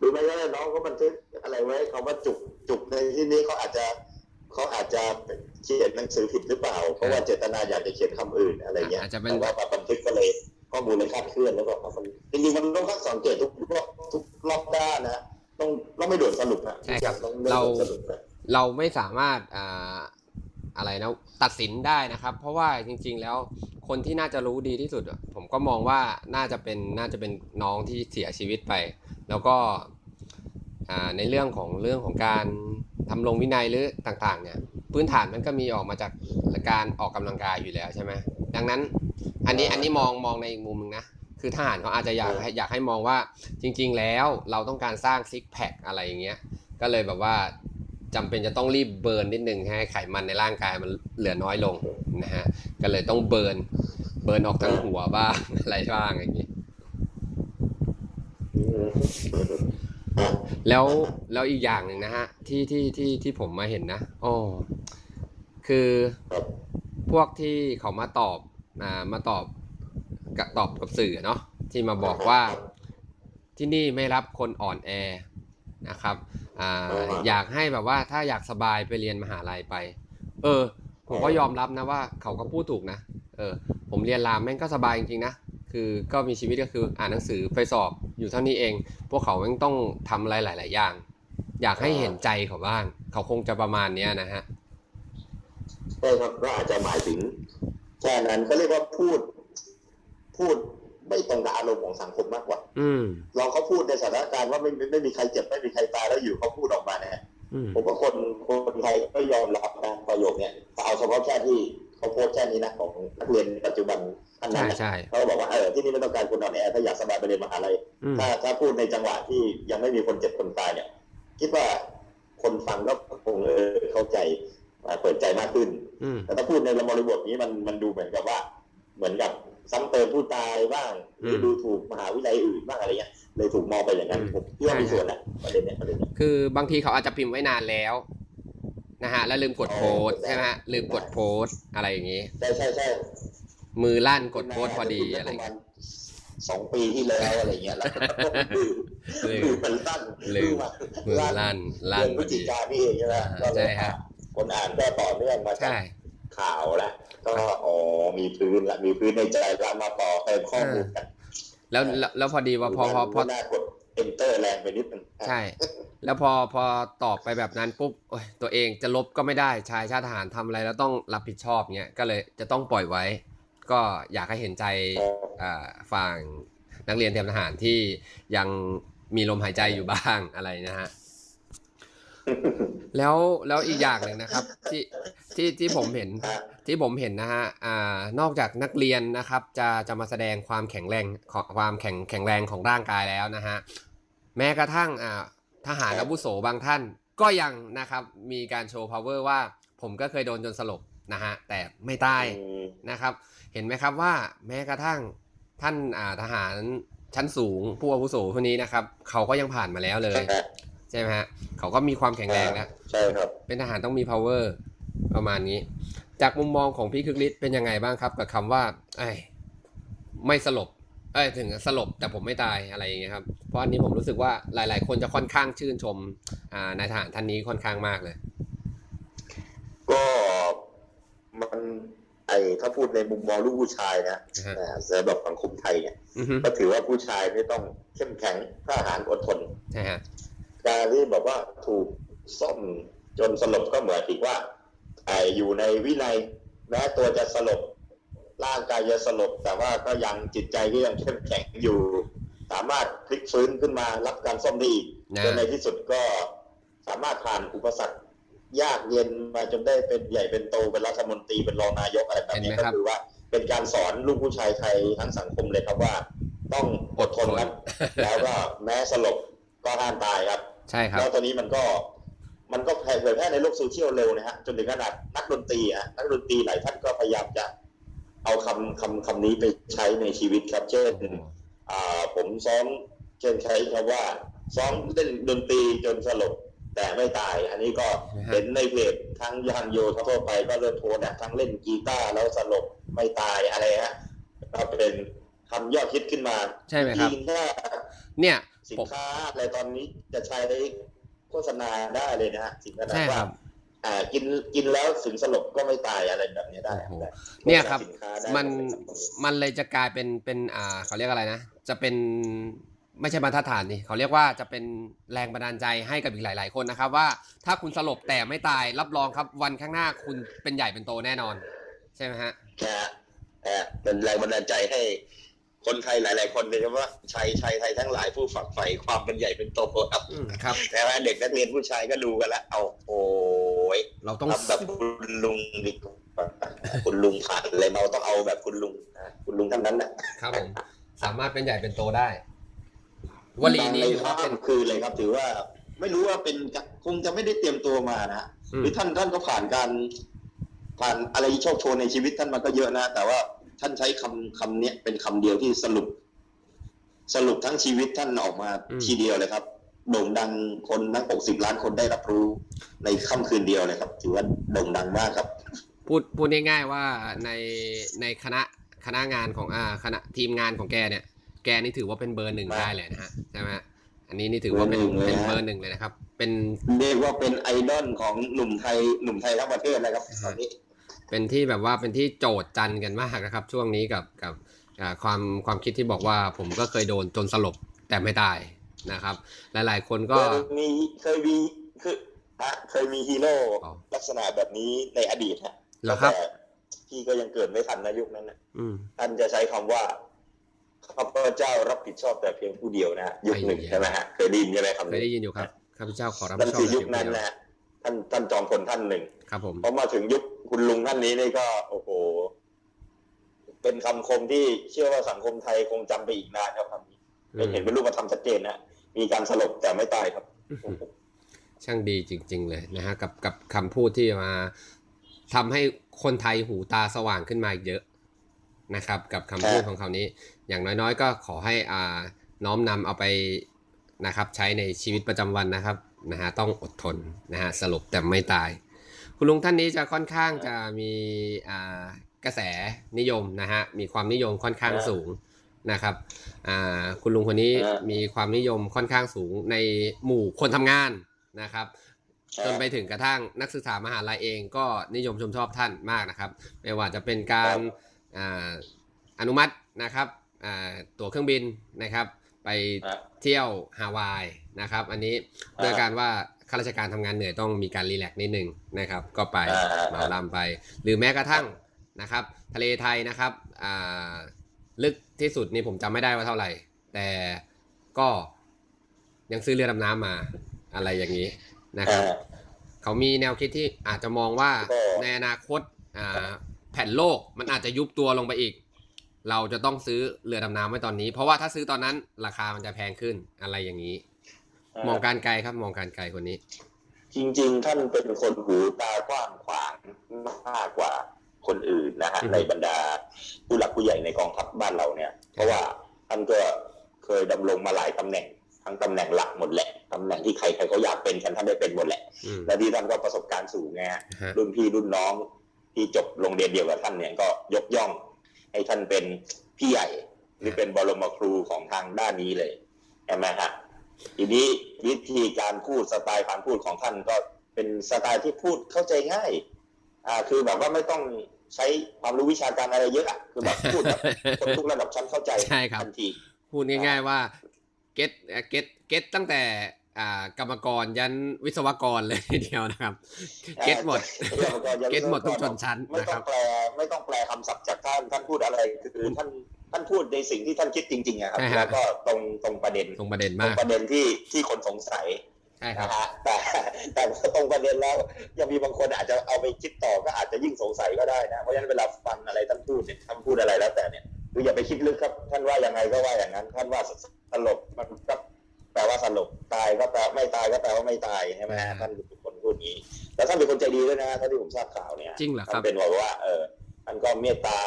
อืมรู้ไหมว่าน้องเขาบันทึกอะไรไว้คำว่าจุกจุกในที่นี้เขาอาจจะเขาอาจจะเขียนหนังสือผิดหรือเปล่า เพราะว่าเจตนาอยากจะเขียนคำอื่นอะไรเงี้ยอาจจะเป็นแต่ว่ามาบันทึกก็เลยข้อมูลเลยคลาดเคลื่อนแล้วก็มันจริงๆมันต้องสังเกตทุกรอบทุกรอบด้านนะต้องต้องไม่ด่วนสรุปนะใช่ครับต้องไม่เราด่วนสรุปนะเราไม่สามารถอ่าอะไรนะตัดสินได้นะครับ เพราะว่าจริง ๆ แล้วคนที่น่าจะรู้ดีที่สุดอะผมก็มองว่าน่าจะเป็นน่าจะเป็นน้องที่เสียชีวิตไป แล้วก็อ่าในเรื่องของเรื่องของการทำลงวินัยหรือต่างๆเนี่ยพื้นฐานมันก็มีออกมาจากการออกกำลังกายอยู่แล้วใช่ไหมดังนั้นอันนี้อันนี้มองมองในอีกมุมหนึงนะคือทหารเขาอาจจะอยากให้อยากให้มองว่าจริง ๆ แล้วเราต้องการสร้างซิกแพคอะไรอย่างเงี้ยก็เลยแบบว่าจำเป็นจะต้องรีบเบิร์นนิดนึงให้ไขมันในร่างกายมันเหลือน้อยลงนะฮะก็เลยต้องเบิร์นเบิร์นออกทั้งหัวบ้างอะไรบ้างอย่างนี้อืมอะ แล้วแล้วอีกอย่างหนึ่งนะฮะ ที่ที่ที่ที่ผมมาเห็นนะอ๋อคือครับพวกที่เขามาตอบอ่ามาตอบกับตอบกับสื่อเนาะที่มาบอกว่าที่นี่ไม่รับคนอ่อนแอนะครับอ่าอยากให้แบบว่าถ้าอยากสบายไปเรียนมหาลัยไป เออ ผมก็ยอมรับนะว่าเขาก็พูดถูกนะ เออ ผมเรียนรามแม่งก็สบายจริงๆนะ คือก็มีชีวิตก็คืออ่านหนังสือไปสอบอยู่เท่านี้เอง พวกเขาแม่งต้องทำอะไรหลาย ๆ อย่าง อยากให้เห็นใจเขาบ้าง เขาคงจะประมาณเนี้ยนะฮะ ใช่ครับก็อาจจะหมายถึงแค่นั้นก็เรียกว่าพูด พูดไม่ตรงกับอารมณ์ของสังคมมากกว่า อืมเราเขาพูดในสถานการณ์ว่าไม่ไม่ไม่มีใครเจ็บไม่มีใครตายแล้วอยู่เขาพูดออกมาเนี่ยอืม ผมว่าคนคนไทยก็ยอมรับนะประโยคเนี้ยแต่เอาเฉพาะแค่ที่เขาโพสต์แค่นี้นะของนักเรียนปัจจุบันท่านนั้ใช่นนะใช่เขาบอกว่าเออที่นี่ไม่ต้องการคนอ่อนแอถ้าอยากสบายไปเรียนมหาลัยอืมถ้าถ้าพูดในจังหวะที่ยังไม่มีคนเจ็บคนตายเนี่ย คิดว่าคนฟังก็คงเออเข้าใจอ่าเปิดใจมากขึ้นอืมแต่ถ้าพูดในบริบทนี้มันมันดูเหมือนกับว่า เหมือนกับ ซ้ำเติมผู้ตายบ้างหรือมดูถูกมหาวิทยาลัยอื่นบ้างอะไรเงี้ยเลยถูกมองไปอย่างนั้นอืมผมคิดว่ามีส่วนนะประเด็นเนี้ยประเด็นเนี้ยคือบางทีเขาอาจจะพิมพ์ไว้นานแล้วนะฮะแล้วลืมกดโพสต์ใช่ไหมฮะลืมกดโพสต์อะไรอย่างนี้ใช่ใช่ใช่มือลั่นกดโพสต์พอดีอะไรปเงี้มายณสองปีที่แล้วอะไรเงี้ยแล้วลืมลืมลืมมันลั่นลืมมามือลั่นลั่นเดือนพพฤอศจิดีกานี่เองใช่ไหมอ่าก็เลยใช่ฮะคนอ่านก็ต่อเนื่องมาจากใช่ ข่าวแล้วก็อ๋อมีพื้นละมีพื้นในใจแล้วมาต่อเติมข้อมูลกันแล้วแล้วแล้วพอดีว่าพอพอพอไม่น่ากด enter แรงไปนิดนึงใช่ แล้วพอพอตอบไปแบบนั้นปุ๊บโอ๊ยตัวเองจะลบก็ไม่ได้ชายชาติทหารทำอะไรแล้วต้องรับผิดชอบเงี้ยก็เลยจะต้องปล่อยไว้ ก็อยากให้เห็นใจอ่าฝั่งนักเรียนเตรียมทหารที่ยังมีลมหายใจอยู่บ้างอะไรนะฮะ แล้วแล้วอีกอย่างหนึ่งนะครับ ที่ที่ที่ผมเห็นที่ผมเห็นนะฮะอ่านอกจากนักเรียนนะครับ จะจะมาแสดงความแข็งแรงของความแข็งแข็งแรงของร่างกายแล้วนะฮะแม้กระทั่งอ่าทหารอาวุโสบางท่าน ก็ยังนะครับมีการโชว์ power ว่าผมก็เคยโดนจนสลบนะฮะแต่ไม่ตายนะครับ เห็นไหมครับว่าแม้กระทั่งท่านอ่าทหารชั้นสูงผู้อาวุโสคนนี้นะครับ เขาก็ยังผ่านมาแล้วเลย ใช่ไหมฮะเขาก็มีความแข็งแรงแล้วใช่ครับ เป็นทหารต้องมี power ประมาณนี้ จากมุมมองของพี่คึกฤทธิ์เป็นยังไงบ้างครับ กับคำว่าไอ้ยไม่สลบเอ้ยถึงสลบแต่ผมไม่ตายอะไรอย่างเงี้ยครับ เพราะอันนี้ผมรู้สึกว่าหลาย ๆ คนจะค่อนข้างชื่นชมอ่านายทหารท่านนี้ค่อนข้างมากเลย ก็มันไอถ้าพูดในมุมมองลูกผู้ชายนะนะฮะอ่าสำหรับสังคมไทยเนี่ยอือฮึก็ถือว่าผู้ชายไม่ต้องเข้มแข็งกล้าหาญอดทนใช่ฮะ การที่แบบว่าถูกซ่อมจนสลบก็เหมือนถึงว่าไออยู่ในวินัยแม้ตัวจะสลบร่างกายจะสลบแต่ว่าก็ยังจิตใจก็ยังเข้มแข็งอยู่ สามารถพลิกฟื้นขึ้นมารับการซ่อมได้อีกนะจนในที่สุดก็สามารถผ่านอุปสรรคยากเย็นมาจนได้เป็นใหญ่เป็นโตเป็นรัฐมนตรีเป็นรองนายกอะไรแบบนี้เห็นไหมก็ครับคือว่า เป็นการสอนลูกผู้ชายไทยทั้งสังคมเลยครับว่า ต้องอดทนครับแล้วก็แม้สลบ ก็ห้ามตายครับ ใช่ครับแล้วตอนนี้มันก็มันก็แผ่เผยแพร่ในโลกโซเชียลเร็วนะฮะจนถึงขนาดนักดนตรีอะนักดนตรีหลายท่านก็พยายามจะเอาคำคำคำนี้ไปใช้ในชีวิตครับ เช่นอ่าผมซ้อมเช่นใช้คำว่า ซ้อมเล่นดนตรีจนสลบแต่ไม่ตาย อันนี้ก็นะฮะเห็นในเพจทั้งยานโยทั่วไปก็เริ่มโพสต์นะทั้งเล่นกีตาร์แล้วสลบไม่ตายอะไรฮะก็เป็นคำยอดฮิตขึ้นมา ใช่ไหมครับจริงๆถ้าเนี่ย สินผมค้าอะไรตอนนี้จะใช้โฆษณาได้เลยนะฮะสินค้าใช่คว่ารับอ่ากินกินแล้วถึงสลบก็ไม่ตายอะไรแบบนี้ได้โอ้โหได้เนี่ยครับสิค้าได้มันเป็นคำนี้มันเลยจะกลายเป็นเป็นอ่าเขาเรียกอะไรนะ จะเป็นไม่ใช่บรรทัดฐานนี่เขาเรียกว่าจะเป็นแรงบันดาลใจให้กับอีกหลาย ๆ คนนะครับ ว่าถ้าคุณสลบแต่ไม่ตายรับรองครับวันข้างหน้าคุณเป็นใหญ่เป็นโตแน่นอน ใช่ไหมฮะนะฮะนะฮะเป็นแรงบันดาลใจให้ คนไทยหลาย ๆ คนเลยครับว่าชายชายไทยทั้งหลายผู้ฝักใฝ่ความเป็นใหญ่เป็นโตครับอืมครับ แต่ว่าเด็กนักเรียนผู้ชายก็ดูกันแล้วเอาโอ้ยเราต้องทำแบบคุณลุงดีกว่าคุณลุงผ่านเลยเราต้องเอาแบบคุณลุงนะคุณลุงท่านนั้นนะครับผมสามารถเป็นใหญ่เป็นโตได้วลีนี้ในถือว่าภาเป็นพคือเลยครับ ถือว่า ไม่รู้ว่าเป็นคงจะไม่ได้เตรียมตัวมานะฮะอืมหรือท่านท่านก็ผ่านการผ่านอะไรโชคโชนในชีวิตท่านมาก็เยอะนะ แต่ว่า ท่านใช้คำคำเนี้ยเป็นคำเดียวที่สรุป สรุปทั้งชีวิตท่านออกมาอืมทีเดียวเลยครับโด่งดังคนทั้ง60ล้านคนได้รับรู้ในค่ำคืนเดียวเลยครับ ถือว่าโด่งดังมากครับ พูดพูดง่ายๆว่าในในคณะคณะงานของอ่าคณะทีมงานของแกเนี่ย แกนี่ถือว่าเป็นเบอร์หนึ่งมากได้เลยนะฮะใช่ไหมฮะอันนี้นี่ถือว่าเป็นเบอร์หนึ่งเลยเป็นฮะเบอร์หนึ่งเลยนะครับ เป็นเรียกว่าเป็นไอดอลของหนุ่มไทยหนุ่มไทยทั้งประเทศนะครับตอนนี้ เป็นที่แบบว่าเป็นที่โจทย์จันกันมากนะครับ ช่วงนี้กับกับอ่าความความคิดที่บอกว่าผมก็เคยโดนจนสลบแต่ไม่ตายนะครับ หลายๆ คนก็เคยมีเคยมีคือฮะเคยมีฮีโร่อ๋อลักษณะแบบนี้ในอดีตฮะเหรอครับแต่พี่ก็ยังเกิดไม่ทันนะยุคนั้นนะอืมท่านจะใช้คำว่าข้าพเจ้ารับผิดชอบแต่เพียงผู้เดียวนะฮะยุคหนึ่งไอ้เหี้ยใช่ไหมฮะเคยได้ยินใช่ไหมคำเคยนี้ได้ยินอยู่ครับข้าพเจ้าขอรับผินั่ดนชอบคือแต่ยุคเพียงนั้นผู้เดียวนะฮะ ท่านท่านจอมพลท่านหนึ่งครับผมพอมาถึงยุคคุณลุงท่านนี้นี่ก็ โอ้โห เป็นคำคมที่เชื่อว่าสังคมไทยคงจำไปอีกนานครับคำนี้อืเป็นมเห็นเป็นรูปธรรมชัดเจนนะมีการสลบแต่ไม่ตายครับ ช่างดีจริง ๆ เลยนะฮะกับกับคำพูดที่มาทำให้คนไทยหูตาสว่างขึ้นมาอีกเยอะนะครับ กับคำพูดครับของเขานี้ อย่างน้อยๆ ก็ขอให้อ่าน้อมนำเอาไปนะครับ ใช้ในชีวิตประจำวันนะครับ นะฮะต้องอดทนนะฮะสลบแต่ไม่ตาย คุณลุงท่านนี้จะค่อนข้างจะมีอ่ากระแสนิยมนะฮะมีความนิยมค่อนข้างสูงนะครับอ่าคุณลุงคนนี้ครับมีความนิยมค่อนข้างสูงในหมู่คนทำงานนะครับจนไปถึงกระทั่งนักศึกษามหาลัยเองก็นิยมชมชอบท่านมากนะครับ ไม่ว่าจะเป็นการอ่าอนุมัตินะครับอ่าตั๋วเครื่องบินนะครับ ไปครับเที่ยวฮาวาย นะครับ อันนี้ครับด้วยการว่าข้าราชการทำงานเหนื่อยต้องมีการรีแลกซ์นิดนึงนะครับ ก็ไปอ่าเหมาลำไป หรือแม้กระทั่งนะครับ ทะเลไทยนะครับอ่าลึกที่สุดนี่ผมจำไม่ได้ว่าเท่าไหร่ แต่ก็ยังซื้อเรือดำน้ำมาอะไรอย่างนี้นะครับอ่าเขามีแนวคิดที่อาจจะมองว่าก็ในอนาคตอ่าแผ่นโลกมันอาจจะยุบตัวลงไปอีก เราจะต้องซื้อเรือดำน้ำไว้ตอนนี้ เพราะว่าถ้าซื้อตอนนั้นราคามันจะแพงขึ้นอะไรอย่างนี้ มองการไกลครับ มองการไกลคนนี้ จริง ๆ ท่านเป็นคนหูตากว้างขวางมากกว่าคนอื่นนะฮะอือฮึในบรรดาผู้หลักผู้ใหญ่ในกองทัพบ้านเราเนี่ย เพราะว่าท่านก็เคยดำรงมาหลายตำแหน่งทั้งตำแหน่งหลักหมดแหละตำแหน่งที่ใครใครเขาอยากเป็นกันท่านได้เป็นหมดแหละอืมและที่ท่านก็ประสบการณ์สูงไงฮะฮะรุ่นพี่รุ่นน้องที่จบโรงเรียนเดียวกับท่านเนี่ยก็ยกย่อง ให้ท่านเป็นพี่ใหญ่หรือเป็นบรมครูของทางด้านนี้เลยใช่ไหมฮะ ทีนี้วิธีการพูดสไตล์การพูดของท่านก็เป็นสไตล์ที่พูดเข้าใจง่าย อ่า คือแบบว่าไม่ต้องใช้ความรู้วิชาการอะไรเยอะอะคือแบบพูดแบบคนทุกระดับชั้นเข้าใจใช่ครับทันทีพูดง่าย ๆว่า get get get ตั้งแต่อ่ากรรมกรยันวิศวกรเลยทีเดียวนะครับ getหมด get หมดทุกชนชั้นไม่นะคต้อรังบแปลไม่ต้องแปลคำศัพท์จากท่านท่านพูดอะไรคือท่าน ท่านพูดในสิ่งที่ท่านคิดจริงๆอะครับใช่ฮะแล้วก็ตรงตรงประเด็นตรงประเด็นตรมางกประเด็นที่ที่คนสงสัยใช่ครับนะฮะแต่แต่พอตรงประเด็นแล้วยังมีบางคนอาจจะเอาไปคิดต่อก็อาจจะยิ่งสงสัยก็ได้นะเพราะฉะนั้นเวลาฟังอะไรท่านพูดเนี่ยท่านพูดอะไรแล้วแต่เนี่ยคืออย่าไปคิดลึกครับ ท่านว่ายังไงก็ว่าอย่างนั้น ท่านว่าสลบมันก็แปลว่าสลบตายก็แปลไม่ตายก็แปลว่าไม่ตายใช่ไหมฮะท่านเป็นคนพูดอย่างนี้ แล้วท่านเป็นคนใจดีด้วยนะถ้าที่ผมทราบข่าวเนี่ยจริงเหรอครับท่านเป็นแบบว่าเออท่านก็เมตตา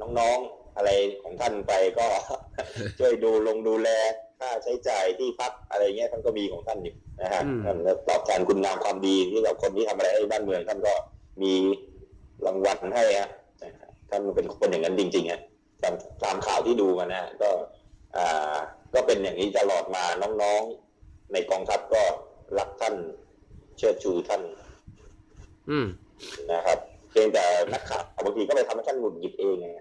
น้องๆ อะไรของท่านไปก็ช่วยดูลงดูแลค่าใช้จ่ายที่พักอะไรเงี้ยท่านก็มีของท่านอยู่นะฮะอืมท่านก็ตอบแทนคุณงามความดีที่กับคนที่ทำอะไรให้บ้านเมือง ท่านก็มีรางวัลให้ฮะนะฮะท่านเป็นคนอย่างนั้นจริงๆฮะตามตามข่าวที่ดูมานะก็อ่าก็เป็นอย่างนี้ตลอดมาน้องๆ ในกองทัพก็รักท่านเชิดชูท่าน อืมนะครับเพียงแต่นักข่าวบางทีก็ไปทำให้ท่านหงุดหงิดเองไง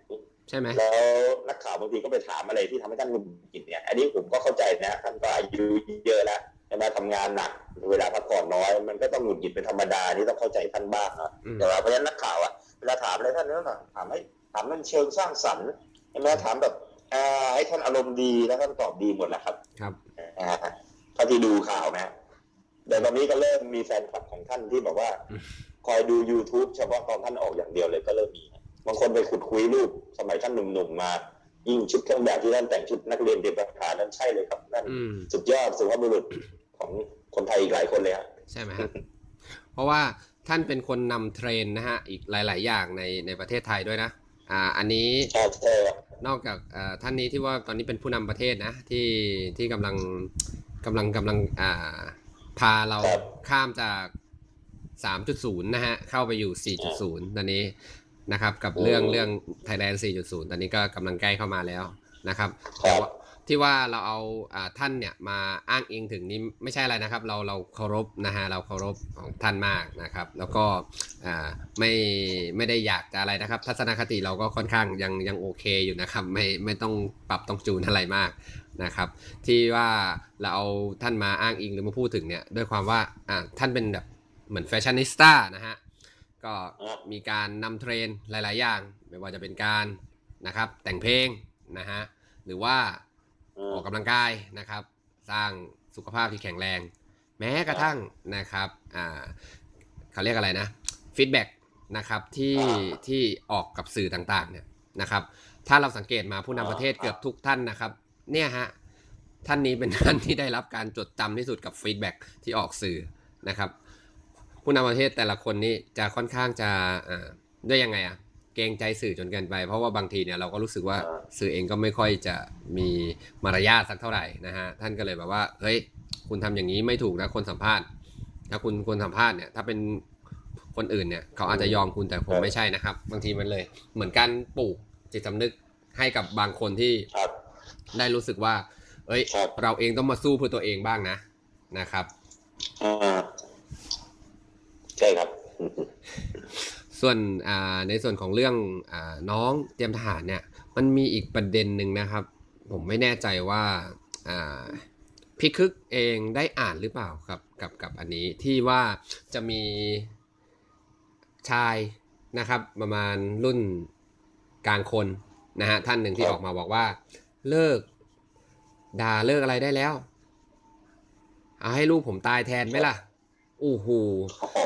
ใช่ไหมแล้วนักข่าวบางทีก็ไปถามอะไรที่ทำให้ท่านหงุดหงิดเนี่ย อันนี้ผมก็เข้าใจนะท่านก็อายุเยอะแล้วใช่ไหมทำงานหนักเวลาพักผ่อนน้อย มันก็ต้องหงุดหงิดเป็นธรรมดานี่ต้องเข้าใจท่านบ้างนะอืมแต่ว่าเพราะฉะนั้นนักข่าวอะเวลาถามอะไรท่านก็ถามให้ถามมันเชิงสร้างสรรค์ใช่ไหมถามแบบอ่าให้ท่านอารมณ์ดีแล้วท่านตอบดีหมดแหละครับ ครับอ่าเท่าที่ดูข่าวนะแต่ตอนนี้ก็เริ่มมีแฟนคลับของท่านที่แบบว่าอืมคอยดู YouTube เฉพาะตอนท่านออกอย่างเดียวเลยก็เริ่มมีนะ บางคนไปขุดคุยรูปสมัยท่านหนุ่มๆมายิ่งชุดเครื่องแบบที่ท่านแต่งชุดนักเรียนเตรียมทหารนั่นใช่เลยครับนั่นอืมสุดยอดสุภาพบุรุษของคนไทยอีกหลายคนเลยฮะใช่ไหมฮะเพราะว่าท่านเป็นคนนำเทรนด์นะฮะอีกหลาย ๆ อย่างในในประเทศไทยด้วยนะอ่าอันนี้ใช่ใช่ครับนอกจากเอ่อท่านนี้ที่ว่าตอนนี้เป็นผู้นำประเทศนะที่ที่กำลังกำลังกำลังอ่าพาเราข้ามจาก 3.0 นะฮะ เข้าไปอยู่ 4.0 ตอนนี้ นะครับ กับเรื่องเรื่อง Thailand 4.0 ตอนนี้ก็กำลังใกล้เข้ามาแล้วนะครับครัแต่บว่าที่ว่าเราเอาอ่าท่านเนี่ยมาอ้างอิงถึงนี้ไม่ใช่อะไรนะครับ เราเราเคารพนะฮะเราเคารพของท่านมากนะครับ แล้วก็อ่าไม่ไม่ได้อยากจะอะไรนะครับ ทัศนคติเราก็ค่อนข้างยังยังโอเคอยู่นะครับ ไม่ไม่ต้องปรับต้องจูนอะไรมากนะครับ ที่ว่าเราเอาท่านมาอ้างอิงหรือมาพูดถึงเนี่ยด้วยความว่าอ่าท่านเป็นแบบเหมือน fashionista นะฮะ ก็มีการนำเทรนด์หลาย ๆ อย่าง ไม่ว่าจะเป็นการนะครับ แต่งเพลงนะฮะหรือว่าอือออกกำลังกายนะครับ สร้างสุขภาพที่แข็งแรง แม้กระทั่งนะครับอ่าเขาเรียกอะไรนะ feedback นะครับที่ที่ออกกับสื่อต่างๆเนี่ยนะครับ ถ้าเราสังเกตมาผู้นำประเทศเกือบทุกท่านนะครับ เนี่ยฮะท่านนี้เป็นท่านที่ได้รับการจดจำที่สุดกับฟีดแบ็กที่ออกสื่อนะครับ ผู้นำประเทศแต่ละคนนี้จะค่อนข้างจะอ่าด้วยยังไงอะเกรงใจสื่อจนเกินไป เพราะว่าบางทีเนี่ยเราก็รู้สึกว่าอ่าสื่อเองก็ไม่ค่อยจะมีมารยาทสักเท่าไหร่นะฮะท่านก็เลยแบบว่าเฮ้ยคุณทำอย่างนี้ไม่ถูกนะคนสัมภาษณ์ ถ้าคุณคนสัมภาษณ์เนี่ยถ้าเป็นคนอื่นเนี่ยเขาอาจจะยอมคุณแต่ผมไม่ใช่นะครับ บางทีมันเลย เหมือนการปลูกจิตสำนึกให้กับบางคนที่ครับได้รู้สึกว่า เอ้ยครับเราเองต้องมาสู้เพื่อตัวเองบ้างนะนะครับอ่าใช่ครับ ส่วนในส่วนของเรื่องอน้องเตรียมทหารเนี่ย มันมีอีกประเด็นหนึ่งนะครับ ผมไม่แน่ใจว่าพี่คึกเองได้อ่านหรือเปล่าครับกับกับอันนี้ที่ว่าจะมีชายนะครับ ประมาณรุ่นกลางคนนะฮะท่านหนึ่งที่ออกมาบอกว่า เลิกด่าเลิกอะไรได้แล้ว เอาให้ลูกผมตายแทนไหมล่ะ อู้หู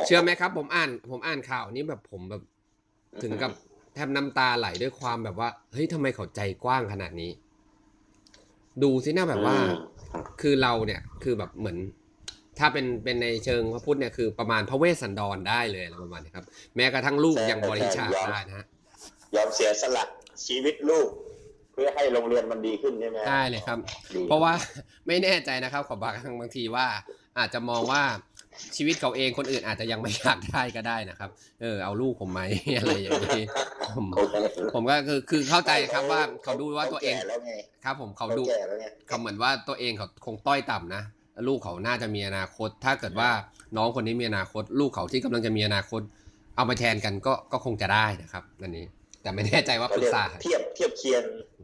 เชื่อไหมครับ ผมอ่าน ผมอ่านข่าวนี้แบบผมแบบ ถึงกับแทบน้ำตาไหลด้วยความแบบว่าเฮ้ยทำไมเขาใจกว้างขนาดนี้ ดูสินะแบบว่าอืมคือเราเนี่ยคือแบบเหมือน ถ้าเป็นเป็นในเชิงพระพุทธเนี่ยคือประมาณพระเวสสันดรได้เลยอะไรประมาณนี้ครับ แม้กระทั่งลูกใช่ยังบริจาคใช่ยอมได้นะฮะยอมเสียสละชีวิตลูกเพื่อให้โรงเรียนมันดีขึ้นใช่ไหมได้เลยครับดีเพราะว่าไม่แน่ใจนะครับขอบางบางทีว่า อาจจะมองว่า ชีวิตเขาเองคนอื่นอาจจะยังไม่อยากได้ก็ได้นะครับ เออเอาลูกผมไหมอะไรอย่างนี้ผมเขาผมก็คือคือเข้าใจครับว่าเขาดูว่าตัวเองแก่แล้วไงครับ ผมเขาเขาดูแก่แล้วไงเขาเหมือนว่าตัวเองเขาคงต้อยต่ำนะลูกเขาน่าจะมีอนาคต ถ้าเกิดว่าน้องคนนี้มีอนาคต ลูกเขาที่กำลังจะมีอนาคต เอามาแทนกันก็ก็คงจะได้นะครับอันนี้ แต่ไม่แน่ใจว่าปเขารึเรีกยกษาเทียบเทียบเคียงเ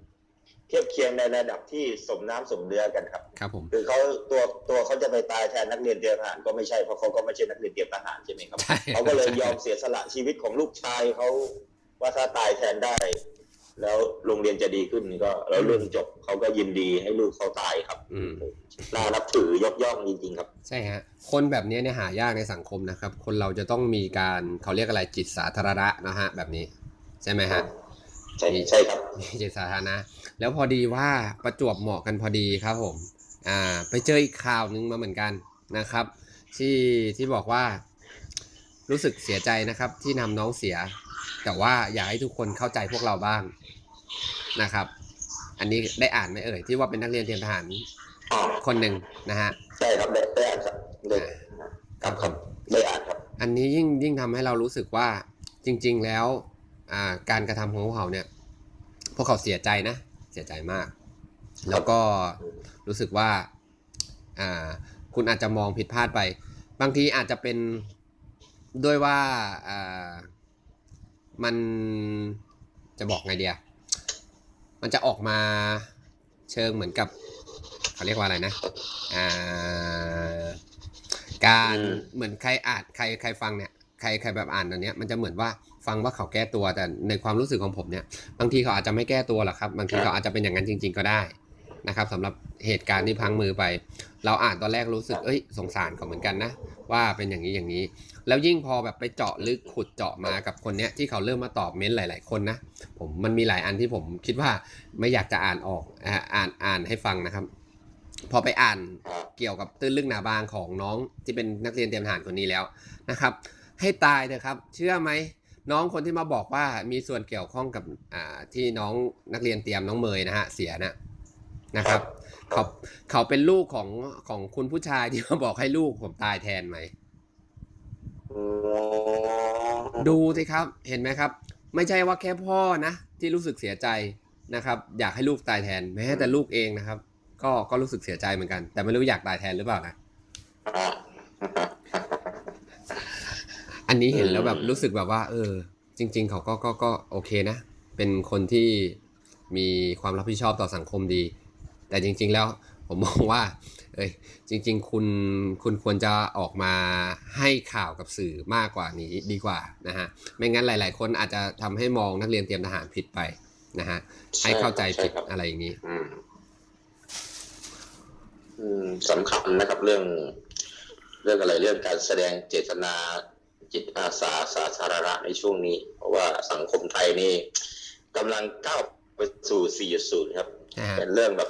ทียบเคียงในระดับที่สมน้ำสมเนื้อกันครับ ครับผมคือเขาตัวตัวเขาจะไปตายแทนนักเรียนเตรียมทหารก็ไม่ใช่เพราะเขาก็ไม่ใช่นักเรียนเตรียมทหารใช่ไหมครับใช่เขาก็เลยยอมเสียสละชีวิตของลูกชายเขาว่าถ้าตายแทนได้ แล้วโรงเรียนจะดีขึ้นก็แล้วเรื่องจบเขาก็ยินดีให้ลูกเขาตายครับอืมน่านับถือยกย่องจริงๆครับ ใช่ฮะคนแบบนี้เนี่ยหายากในสังคมนะครับ คนเราจะต้องมีการเขาเรียกอะไรจิตสาธารณะนะฮะแบบนี้ ใช่ไหมฮะใช่ใช่ครับมีจิตสาธารณะ แล้วพอดีว่าประจวบเหมาะกันพอดีครับผมอ่าไปเจออีกข่าวหนึงมาเหมือนกันนะครับ ที่ที่บอกว่ารู้สึกเสียใจนะครับที่นำน้องเสีย แต่ว่าอยากให้ทุกคนเข้าใจพวกเราบ้างนะครับ อันนี้ได้อ่านไหมเอ่ยที่ว่าเป็นนักเรียนเตรียมทหารอ่าคนหนึ่งนะฮะใช่ครับได้ได้อ่านครับได้ครับครับได้อ่านครับ อันนี้ยิ่งยิ่งทำให้เรารู้สึกว่าจริง ๆ แล้วอ่าการกระทำของพวกเขาเนี่ย พวกเขาเสียใจนะ เสียใจมาก แล้วก็รู้สึกว่าอ่าคุณอาจจะมองผิดพลาดไป บางทีอาจจะเป็นด้วยว่าอ่ามันจะบอกไงเดียมันจะออกมาเชิงเหมือนกับเขาเรียกว่าอะไรนะอ่าการอืมเหมือนใครอ่านใครใครฟังเนี่ยใครใครแบบอ่านอันเนี้ยมันจะเหมือนว่า ฟังว่าเขาแก้ตัวแต่ในความรู้สึกของผมเนี่ยบางทีเขาอาจจะไม่แก้ตัวหรอกครับ บางทีเขาอาจจะเป็นอย่างนั้นจริง ๆ ก็ได้นะครับสำหรับเหตุการณ์ที่พังมือไป เราอ่านตอนแรกรู้สึกเอ้ยสงสารเขาเหมือนกันนะ ว่าเป็นอย่างนี้อย่างนี้ แล้วยิ่งพอแบบไปเจาะลึกขุดเจาะมากับคนเนี้ยที่เขาเริ่มมาตอบเม้นต์หลาย ๆ คนนะผมมันมีหลายอันที่ผมคิดว่าไม่อยากจะอ่านออกอ่านอ่านให้ฟังนะครับพอไปอ่านเกี่ยวกับตื้นลึกหนาบางของน้องที่เป็นนักเรียนเตรียมทหารคนนี้แล้วนะครับ ให้ตายเถอะครับ เชื่อไหม น้องคนที่มาบอกว่ามีส่วนเกี่ยวข้องกับอ่าที่น้องนักเรียนเตรียมน้องเมยนะฮะเสียนะนะครับเขาเขาเป็นลูกของของคุณผู้ชายที่มาบอกให้ลูกผมตายแทนไหม ดูสิครับเห็นไหมครับ ไม่ใช่ว่าแค่พ่อนะที่รู้สึกเสียใจนะครับ อยากให้ลูกตายแทนแม้แต่ลูกเองนะครับ ก็ก็รู้สึกเสียใจเหมือนกัน แต่ไม่รู้อยากตายแทนหรือเปล่านะ อ่าอันนี้เห็นแล้วแบบอืมรู้สึกแบบว่า เออ จริง ๆ เขาก็ก็ก็โอเคนะ เป็นคนที่มีความรับผิดชอบต่อสังคมดี แต่จริง ๆ แล้วผมมองว่า เอ้ยจริง ๆ คุณคุณควรจะออกมาให้ข่าวกับสื่อมากกว่านี้ดีกว่านะฮะไม่งั้นหลาย ๆ คนอาจจะทำให้มองนักเรียนเตรียมทหารผิดไปนะฮะให้เข้าใจผิดช่ครับอะไรอย่างนี้อืมอืมสำคัญนะครับเรื่อง เรื่องอะไรเรื่องการแสดงเจตนา จิตอาสาสาธารณะในช่วงนี้ เพราะว่าสังคมไทยนี่กำลังก้าวไปสู่ 4.0 ครับนะฮะเป็นเรื่องแบบ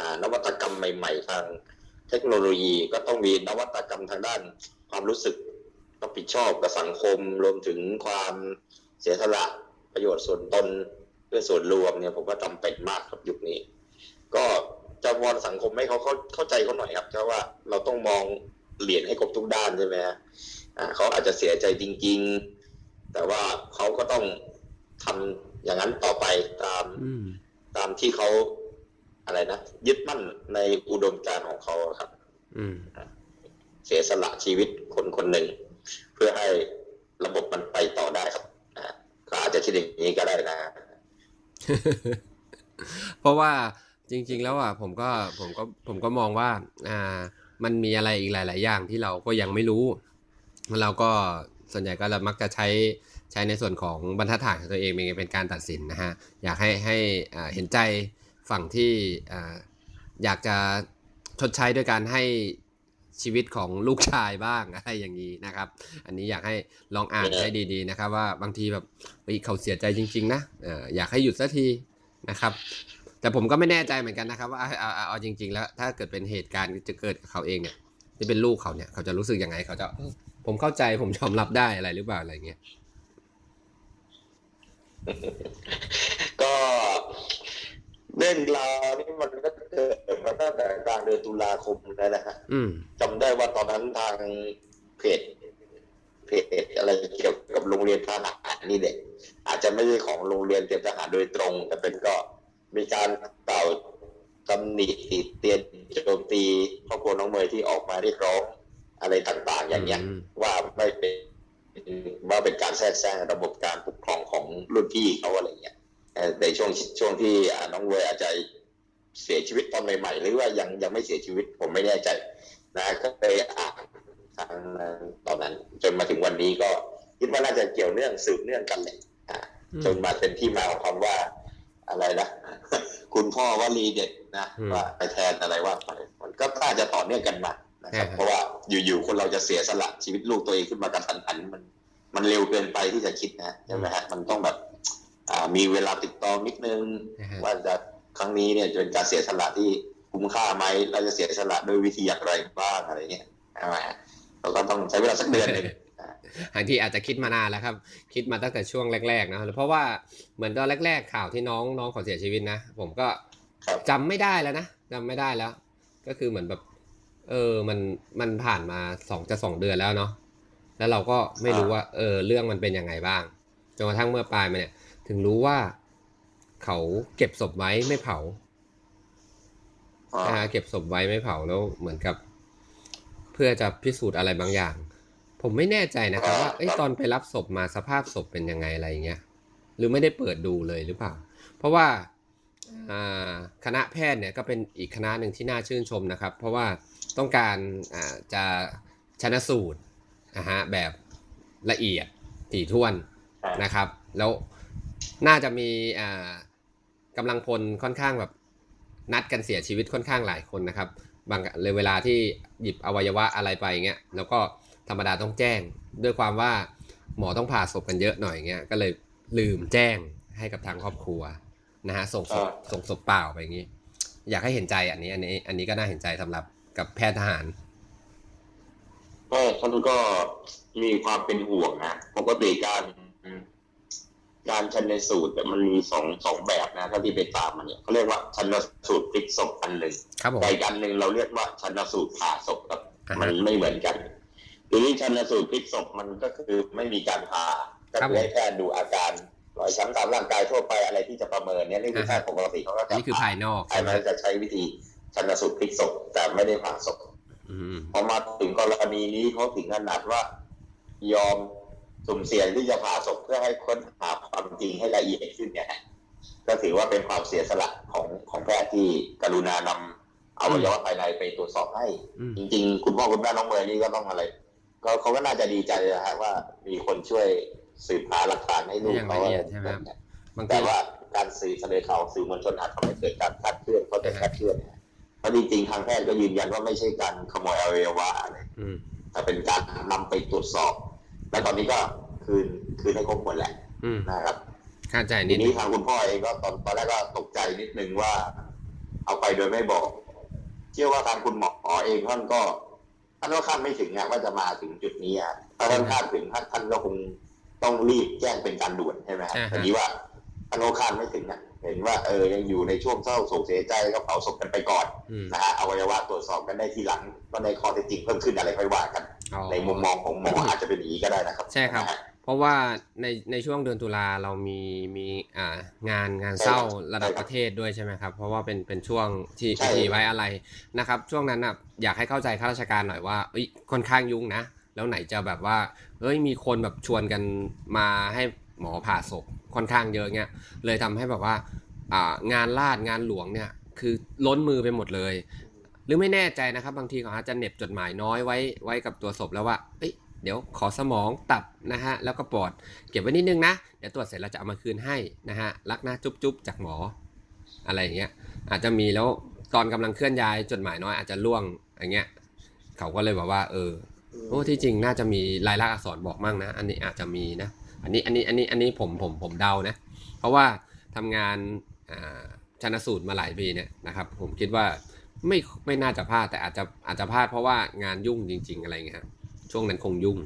อ่านวัตกรรมใหม่ ๆ ทางเทคโนโลยีก็ต้องมีนวัตกรรมทางด้าน ความรู้สึกรับผิดชอบกับสังคมรวมถึงความเสียสละประโยชน์ส่วนตนเพื่อส่วนรวมเนี่ยผมว่าจำเป็นมากครับยุคนี้ ก็จะวอนสังคมให้เขาเข้าเข้าใจเขาหน่อยครับเพราะว่าเราต้องมองเหรียญให้ครบทุกด้านใช่ไหมฮะอ่า เขาอาจจะเสียใจจริง ๆ แต่ว่าเขาก็ต้องทำอย่างนั้นต่อไปตามอืมตามที่เขาอะไรนะยึดมั่นในอุดมการณ์ของเขาครับอืมเสียสละชีวิตคนคนหนึ่ง เพื่อให้ระบบมันไปต่อได้ครับอ่าก็อาจจะคิดอย่างนี้ก็ได้นะ เพราะว่าจริง ๆ แล้วอะผมก็ผมก็ผมก็มองว่า อ่า มันมีอะไรอีกหลาย ๆ อย่างที่เราก็ยังไม่รู้ เราก็ส่วนใหญ่ก็เรามักจะใช้ใช้ในส่วนของบรรทัดฐานของตัวเองเป็นการตัดสินนะฮะอยากให้ให้เห็นใจฝั่งที่ออยากจะชดใช้ด้วยการให้ชีวิตของลูกชายบ้างอะไรอย่างนี้นะครับ อันนี้อยากให้ลองอ่านให้ดีๆนะครับว่าบางทีแบบเฮ้ยเขาเสียใจจริง ๆ นะอยากให้หยุดสักทีนะครับ แต่ผมก็ไม่แน่ใจเหมือนกันนะครับ ว่าเอาเอาจริง ๆ แล้วถ้าเกิดเป็นเหตุการณ์จะเกิดกับเขาเองเนี่ยที่เป็นลูกเขาเนี่ยเขาจะรู้สึกยังไงเขาจะ ผมเข้าใจผมยอมรับได้อะไรหรือเปล่าอะไรเงี้ยก็เรื่องราวนี่มันก็เกิดมาตั้งแต่กลางเดือนตุลาคมแล้วนะฮะอืมจำได้ว่าตอนนั้นทางเพจเพจอะไรเกี่ยวกับโรงเรียนทหารนี่เด็กอาจจะไม่ใช่ของโรงเรียนเตรียมทหารโดยตรง แต่เป็นก็มีการกล่าวตำหนิติเตียนโจมตีครอบครัวน้องเมย์ที่ออกมาเรียกร้อง อะไรต่างๆ อย่างเงี้ยอืมว่าไม่เป็นว่าเป็นการแทรกแซงระบบการปกครองของรุ่นพี่เขาอะไรเงี้ยเอ่อในช่วงช่วงที่อ่าน้องเวยอาจจะเสียชีวิตตอนใหม่ๆหรือว่ายังยังไม่เสียชีวิตผมไม่แน่ใจ นะก็ไปอ่านทางตอนนั้น จนมาถึงวันนี้ก็คิดว่าน่าจะเกี่ยวเนื่องสืบเนื่องกันเลยอ่าอืมจนมาเป็นที่มาของคำว่าอะไรนะคุณพ่อวลีเด็ดนะอืมว่าไปแทนอะไรว่าไปมันก็น่าจะต่อเนื่องกันมา นะครับอ่าฮะเพราะว่าอยู่ๆคนเราจะเสียสละชีวิตลูกตัวเองขึ้นมากระทันหันมัน มันเร็วเกินไปที่จะคิดนะใช่ไหมฮะมันต้องแบบอ่ามีเวลาติดต่อนิดนึงนะฮะว่าจะครั้งนี้เนี่ยจะเป็นการเสียสละที่คุ้มค่าไหมเราจะเสียสละด้วยวิธีอย่างไรบ้างอะไรเงี้ยใช่ไหมเราก็ต้องใช้เวลาสักเดือนหนึ่งอ่าบางทีอาจจะคิดมานานแล้วครับ คิดมาตั้งแต่ช่วงแรกๆนะเพราะว่าเหมือนตอนแรก ๆ ข่าวที่น้องน้องเขาเสียชีวิตนะ ผมก็ครับจำไม่ได้แล้วนะจำไม่ได้แล้ว ก็คือเหมือนแบบ เออมันมันผ่านมาสองจะสองเดือนแล้วเนาะแล้วเราก็ไม่รู้ว่า เออ เรื่องมันเป็นยังไงบ้างจนกระทั่งเมื่อปลายมาเนี่ย ถึงรู้ว่า เขาเก็บศพไว้ไม่เผานะฮะเก็บศพไว้ไม่เผาแล้วเหมือนกับ เพื่อจะพิสูจน์อะไรบางอย่าง ผมไม่แน่ใจนะครับ ว่าเอ้ยตอนไปรับศพมาสภาพศพเป็นยังไงอะไรเงี้ยหรือไม่ได้เปิดดูเลยหรือเปล่า เพราะว่าอ่าคณะแพทย์เนี่ยก็เป็นอีกคณะหนึ่งที่น่าชื่นชมนะครับ เพราะว่า ต้องการอ่าจะชนะสูตรนะฮะแบบละเอียดถี่ถ้วนนะครับ แล้วน่าจะมีอ่ากำลังพลค่อนข้างแบบนัดกันเสียชีวิตค่อนข้างหลายคนนะครับ บางเลยเวลาที่หยิบอวัยวะอะไรไปเงี้ยแล้วก็ธรรมดาต้องแจ้ง ด้วยความว่าหมอต้องผ่าศพกันเยอะหน่อยเงี้ยก็เลยลืมแจ้งให้กับทางครอบครัวนะฮะส่งศพอ่าส่งศพเปล่าไปอย่างนี้ อยากให้เห็นใจอันนี้อันนี้ อันนี้ก็น่าเห็นใจสำหรับ กับแพทย์ทหารก็ท่านก็มีความเป็นห่วงนะปกติการ การชันสูตรเนี่ยมันมีสองสองแบบนะถ้าที่ไปตามมันเนี่ยเขาเรียกว่าชันสูตรพลิกศพอันหนึ่งครับผมแต่อีกอันหนึ่งเราเรียกว่าชันสูตรผ่าศพครับอ่าฮะมันไม่เหมือนกันทีนี้ชันสูตรพลิกศพมันก็คือไม่มีการผ่าก็ครับคือให้แค่ดูอาการรอยช้ำตามร่างกายทั่วไปอะไรที่จะประเมินเนี่ยนี่คือแพทย์ปกติเขาก็อันนี้คือภายนอกไอ้ใช่ไหมมันจะใช้วิธี ชันสูตรพลิกศพแต่ไม่ได้ผ่าศพอืมพอมาถึงกรณีนี้เขาถึงขนาดว่า ยอมสุ่มเสี่ยงที่จะผ่าศพเพื่อให้ค้นหาความจริงให้ละเอียดขึ้นเนี่ยฮะก็ถือว่าเป็นความเสียสละของของแพทย์ที่กรุณานำอวัยวะภายในไปตรวจสอบให้อืมจริง ๆ คุณพ่อคุณแม่น้องเมย์นี่ก็ต้องอะไรก็เขาก็น่าจะดีใจนะฮะว่ามีคนช่วยสืบหาหลักฐานให้ลูกอย่างเขาละเอียดใช่ไหมครับบางแต่ทีว่าการสื่อเสนอข่าวสื่อมวลชนอาจทำให้เกิดการคลาดเคลื่อนเขาจะคลาดเคลื่อนนะ เพราะจริงๆทางแพทย์ก็ยืนยันว่าไม่ใช่การขโมยอวัยวะอะไรอืมแต่เป็นการนำไปตรวจสอบ และตอนนี้ก็คืนคืนให้ครบหมดแหละอืมนะครับเข้าใจทีนิดนึนี้งทางคุณพ่อเองก็ตอนตอนแรกก็ตกใจนิดนึงว่า เอาไปโดยไม่บอก เชื่อว่าทางคุณหมอเองท่านก็ท่านก็คาดไม่ถึงอะว่าจะมาถึงจุดนี้อะถ้าท่านคาดถึงท่านท่านก็คงต้องรีบแจ้งเป็นการด่วนใช่ไหมครับอ่าฮะทีนี้ว่าอโนคานไม่ถึงนะ เห็นว่าเออยังอยู่ในช่วงเศร้าโศกเสียใจก็เผาศพกันไปก่อนอืมนะฮะอวัยวะตรวจสอบกันได้ทีหลังก็ในข้อเท็จจริงเพิ่มขึ้นอะไรค่อยว่ากันอ๋อในมุมมองของหมออาจจะเป็นอย่างนี้ก็ได้นะครับ ใช่ครับนะฮะเพราะว่าในในช่วงเดือนตุลาเรามีมีอ่างานงานเศร้าระดับประเทศด้วยใช่ไหมครับ เพราะว่าเป็นเป็นช่วงที่ใช่พิธีไว้อะไรนะครับ ช่วงนั้นอะอยากให้เข้าใจข้าราชการหน่อยว่าเอ้ยค่อนข้างยุ่งนะแล้วไหนจะแบบว่าเอ้ยมีคนแบบชวนกันมาให้หมอผ่าศพ ค่อนข้างเยอะเงี้ยเลยทำให้แบบว่าอ่างานลาดงานหลวงเนี่ยคือล้นมือไปหมดเลย หรือไม่แน่ใจนะครับ บางทีเขาอาจจะเน็บจดหมายน้อยไว้ไว้กับตัวศพแล้วว่าเอ้ยเดี๋ยวขอสมองตับนะฮะแล้วก็ปอดเก็บไว้นิดนึงนะ เดี๋ยวตรวจเสร็จเราจะเอามาคืนให้นะฮะรักนะจุ๊บจุ๊บจากหมอ อะไรอย่างเงี้ยอาจจะมีแล้วตอนกำลังเคลื่อนย้ายจดหมายน้อยอาจจะล่วงอย่างเงี้ยเขาก็เลยบอกว่า เออโอ้ที่จริงน่าจะมีลายลักษณ์อักษรบอกมั่งนะ อันนี้อาจจะมีนะ อันนี้อันนี้อันนี้อันนี้ผมผมผมเดานะ เพราะว่าทำงานชันสูตรมาหลายปีเนี่ยนะครับ ผมคิดว่าไม่ไม่น่าจะพลาดแต่อาจจะอาจจะพลาดเพราะว่างานยุ่งจริง ๆ อะไรเงี้ยครับช่วงนั้นคงยุ่ง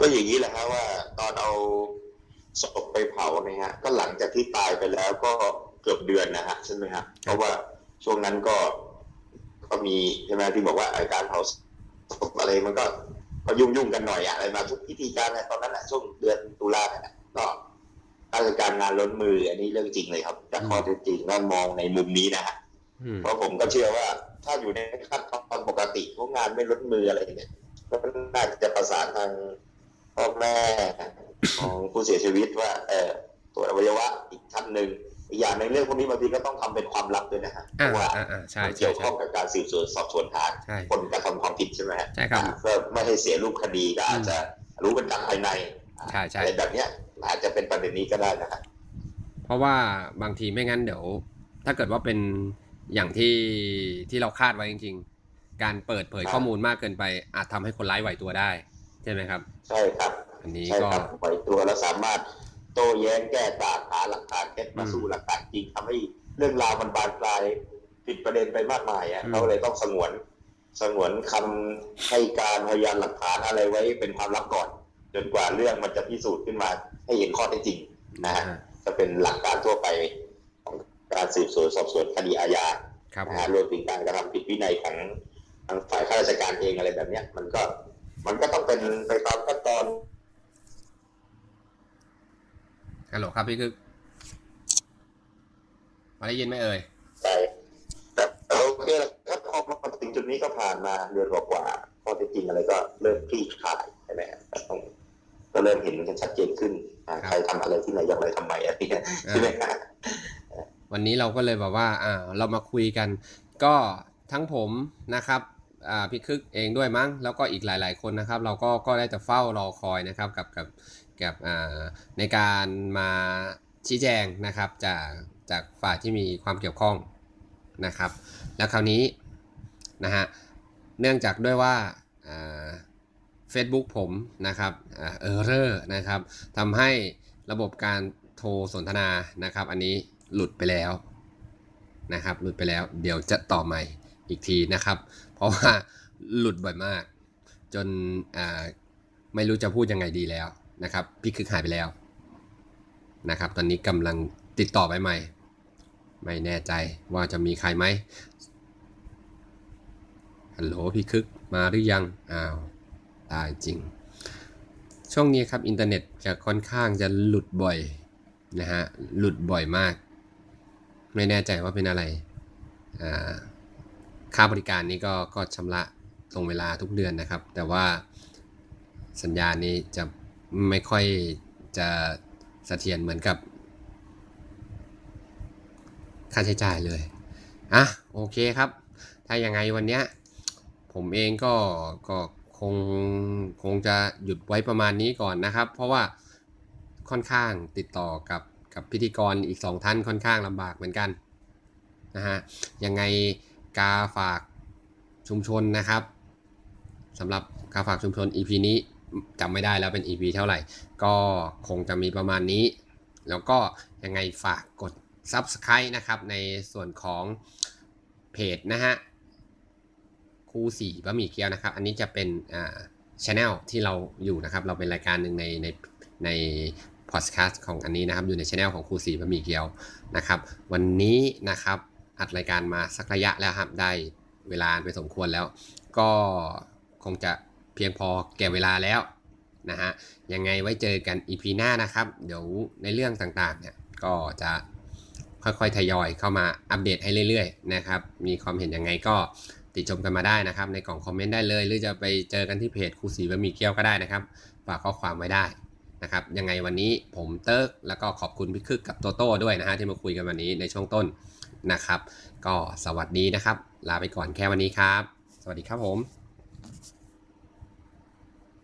ก็อย่างนี้แหละฮะว่า ตอนเอาศพไปเผาเนี่ยฮะก็หลังจากที่ตายไปแล้วก็เกือบเดือนนะฮะใช่ไหมฮะเพราะว่าช่วงนั้นก็ก็มีใช่ไหมที่บอกว่าอ้การเผาศพอะไรมันก็ ก็ยุ่งยุ่งๆกันหน่อยอะอะไรมาทุกพิธีการนะตอนนั้นอะช่วงเดือนตุลาเนี่ยก็ราชการงานล้นมือ อันนี้เรื่องจริงเลยครับจากข้อเท็จจริงก็มองในมุมนี้นะฮะอืมเพราะผมก็เชื่อว่า ถ้าอยู่ในขั้นตอนปกติพวกงานไม่ลดมืออะไรเนี่ยก็น่าจะประสานทางพ่อแม่ของผู้เสียชีวิตว่า เออตัวจอวัยวะอีกท่านหนึ่ง อีกอย่างในงเรื่องพวกนี้บางทีก็ต้องทำเป็นความลับด้วยนะฮะเพอ่าราะว่าอ่าอ่าใช่มันใช่เกี่ยวใช่ข้องกับการสืบสวนสอบสวนหาใช่คนกระทำความผิดใช่ไหมฮะใช่ครับอ่าเพื่อไม่ให้เสียรูปคดีก็อาจจะรู้เป็นการภายในใช่ใช่อะไรแบบเนี้ยอาจจะเป็นประเด็นนี้ก็ได้นะฮะเพราะว่าบางทีไม่งั้นเดี๋ยว ถ้าเกิดว่าเป็นอย่างที่ที่เราคาดไว้จริง ๆ การเปิดเผยครับข้อมูลมากเกินไป อาจทำให้คนร้ายไหวตัวได้ ใช่ไหมครับ ใช่ครับ อันนี้ใช่ก็ครับปล่อยตัวแล้วสามารถโต้แย้งแก้ต่าง หาหลักฐานเท็จมาอืมสู้หลักฐานจริงทำให้เรื่องราวมันบานปลายผิดประเด็นไปมากมายอะอืมเขาเลยต้องสงวน สงวนคำให้การพยานหลักฐานอะไรไว้เป็นความลับก่อน จนกว่าเรื่องมันจะพิสูจน์ขึ้นมาให้เห็นข้อเท็จจริงนะฮะอ่าจะเป็นหลักการทั่วไปของการสืบสวนสอบสวนคดีอาญาครับนะผมฮะรวมถึงการกระทำผิดวินัยของทางฝ่ายข้าราชการเองอะไรแบบเนี้ย มันก็มันก็ต้องเป็นไปตามขั้นตอนฮัลโหลครับพี่คือ มาได้ยินไหมเอ่ยใช่แต่โอเคแล้วครับพอมาถึงจุดนี้ก็ผ่านมาเดือนกว่าข้อเท็จจริงอะไรก็เริ่มคลี่คลายใช่ไหมก็ต้องก็เริ่มเห็นกันชัดเจนขึ้นใครทำอะไรที่ไหนอย่างไรทำไมอะไรเงี้ยใช่ไหมครับวันนี้เราก็เลยแบบว่าอ่าเรามาคุยกัน ก็ทั้งผมนะครับอ่าพี่คึกเองด้วยมั้ง แล้วก็อีกหลาย ๆคนนะครับ เราก็ก็ได้แต่เฝ้ารอคอยนะครับกับกับกับอ่าในการมาชี้แจงนะครับจาก จากฝ่ายที่มีความเกี่ยวข้องนะครับ แล้วคราวนี้นะฮะเนื่องจากด้วยว่าอ่า Facebook ผมนะครับเออร์เรอร์นะครับทำให้ระบบการโทรสนทนานะครับ อันนี้หลุดไปแล้วนะครับ หลุดไปแล้วเดี๋ยวจะต่อใหม่อีกทีนะครับ เพราะว่าหลุดบ่อยมาก จนไม่รู้จะพูดยังไงดีแล้วนะครับ พี่คึกหายไปแล้วนะครับ ตอนนี้กำลัง ติดต่อไปใหม่ ไม่แน่ใจว่าจะมีใครไหมฮัลโหลพี่คึกมาหรือยัง อ้าวตายจริง ช่วงนี้ครับอินเทอร์เน็ตจะค่อนข้างจะหลุดบ่อยนะฮะ หลุดบ่อยมาก ไม่แน่ใจว่าเป็นอะไรค่าบริการนี้ก็ก็ชำระตรงเวลาทุกเดือนนะครับ แต่ว่าสัญญาณนี้จะไม่ค่อยจะเสถียรเหมือนกับ ค่าใช้จ่ายเลยอะโอเคครับ ถ้ายังไงวันเนี้ยผมเองก็ก็คงคงจะหยุดไว้ประมาณนี้ก่อนนะครับ เพราะว่าค่อนข้างติดต่อกับกับพิธีกรอีกสองท่านค่อนข้างลำบากเหมือนกันนะฮะยังไงกาฝากชุมชนนะครับสำหรับกาฝากชุมชน EP นี้จำไม่ได้แล้วเป็น EP เท่าไหร่ ก็คงจะมีประมาณนี้ แล้วก็ยังไงฝากกด Subscribe นะครับในส่วนของเพจนะฮะคู่สี่บะหมี่เกี๊ยวนะครับ อันนี้จะเป็นอ่า channel ที่เราอยู่นะครับ เราเป็นรายการหนึ่งในในในพอดแคสต์ของอันนี้นะครับ อยู่ใน channel ของครูสีบะหมี่เกี๊ยวนะครับ วันนี้นะครับอัดรายการมาสักระยะแล้วครับได้เวลาไปสมควรแล้ว ก็คงจะเพียงพอแก่เวลาแล้วนะฮะยังไงไว้เจอกัน EP หน้านะครับ เดี๋ยวในเรื่องต่างๆเนี่ยก็จะ ค่อยๆทยอยเข้ามาอัปเดตให้เรื่อยๆนะครับ มีความเห็นยังไงก็ติชมกันมาได้นะครับ ในกล่องคอมเมนต์ได้เลย หรือจะไปเจอกันที่เพจครูสีบะหมี่เกี๊ยวก็ได้นะครับฝากข้อความไว้ได้นะครับ ยังไงวันนี้ผมเติร์กแล้วก็ขอบคุณพี่คึกกับโตโต้ด้วยนะฮะที่มาคุยกันวันนี้ในช่วงต้นนะครับ ก็สวัสดีนะครับ ลาไปก่อนแค่วันนี้ครับ สวัสดีครับผม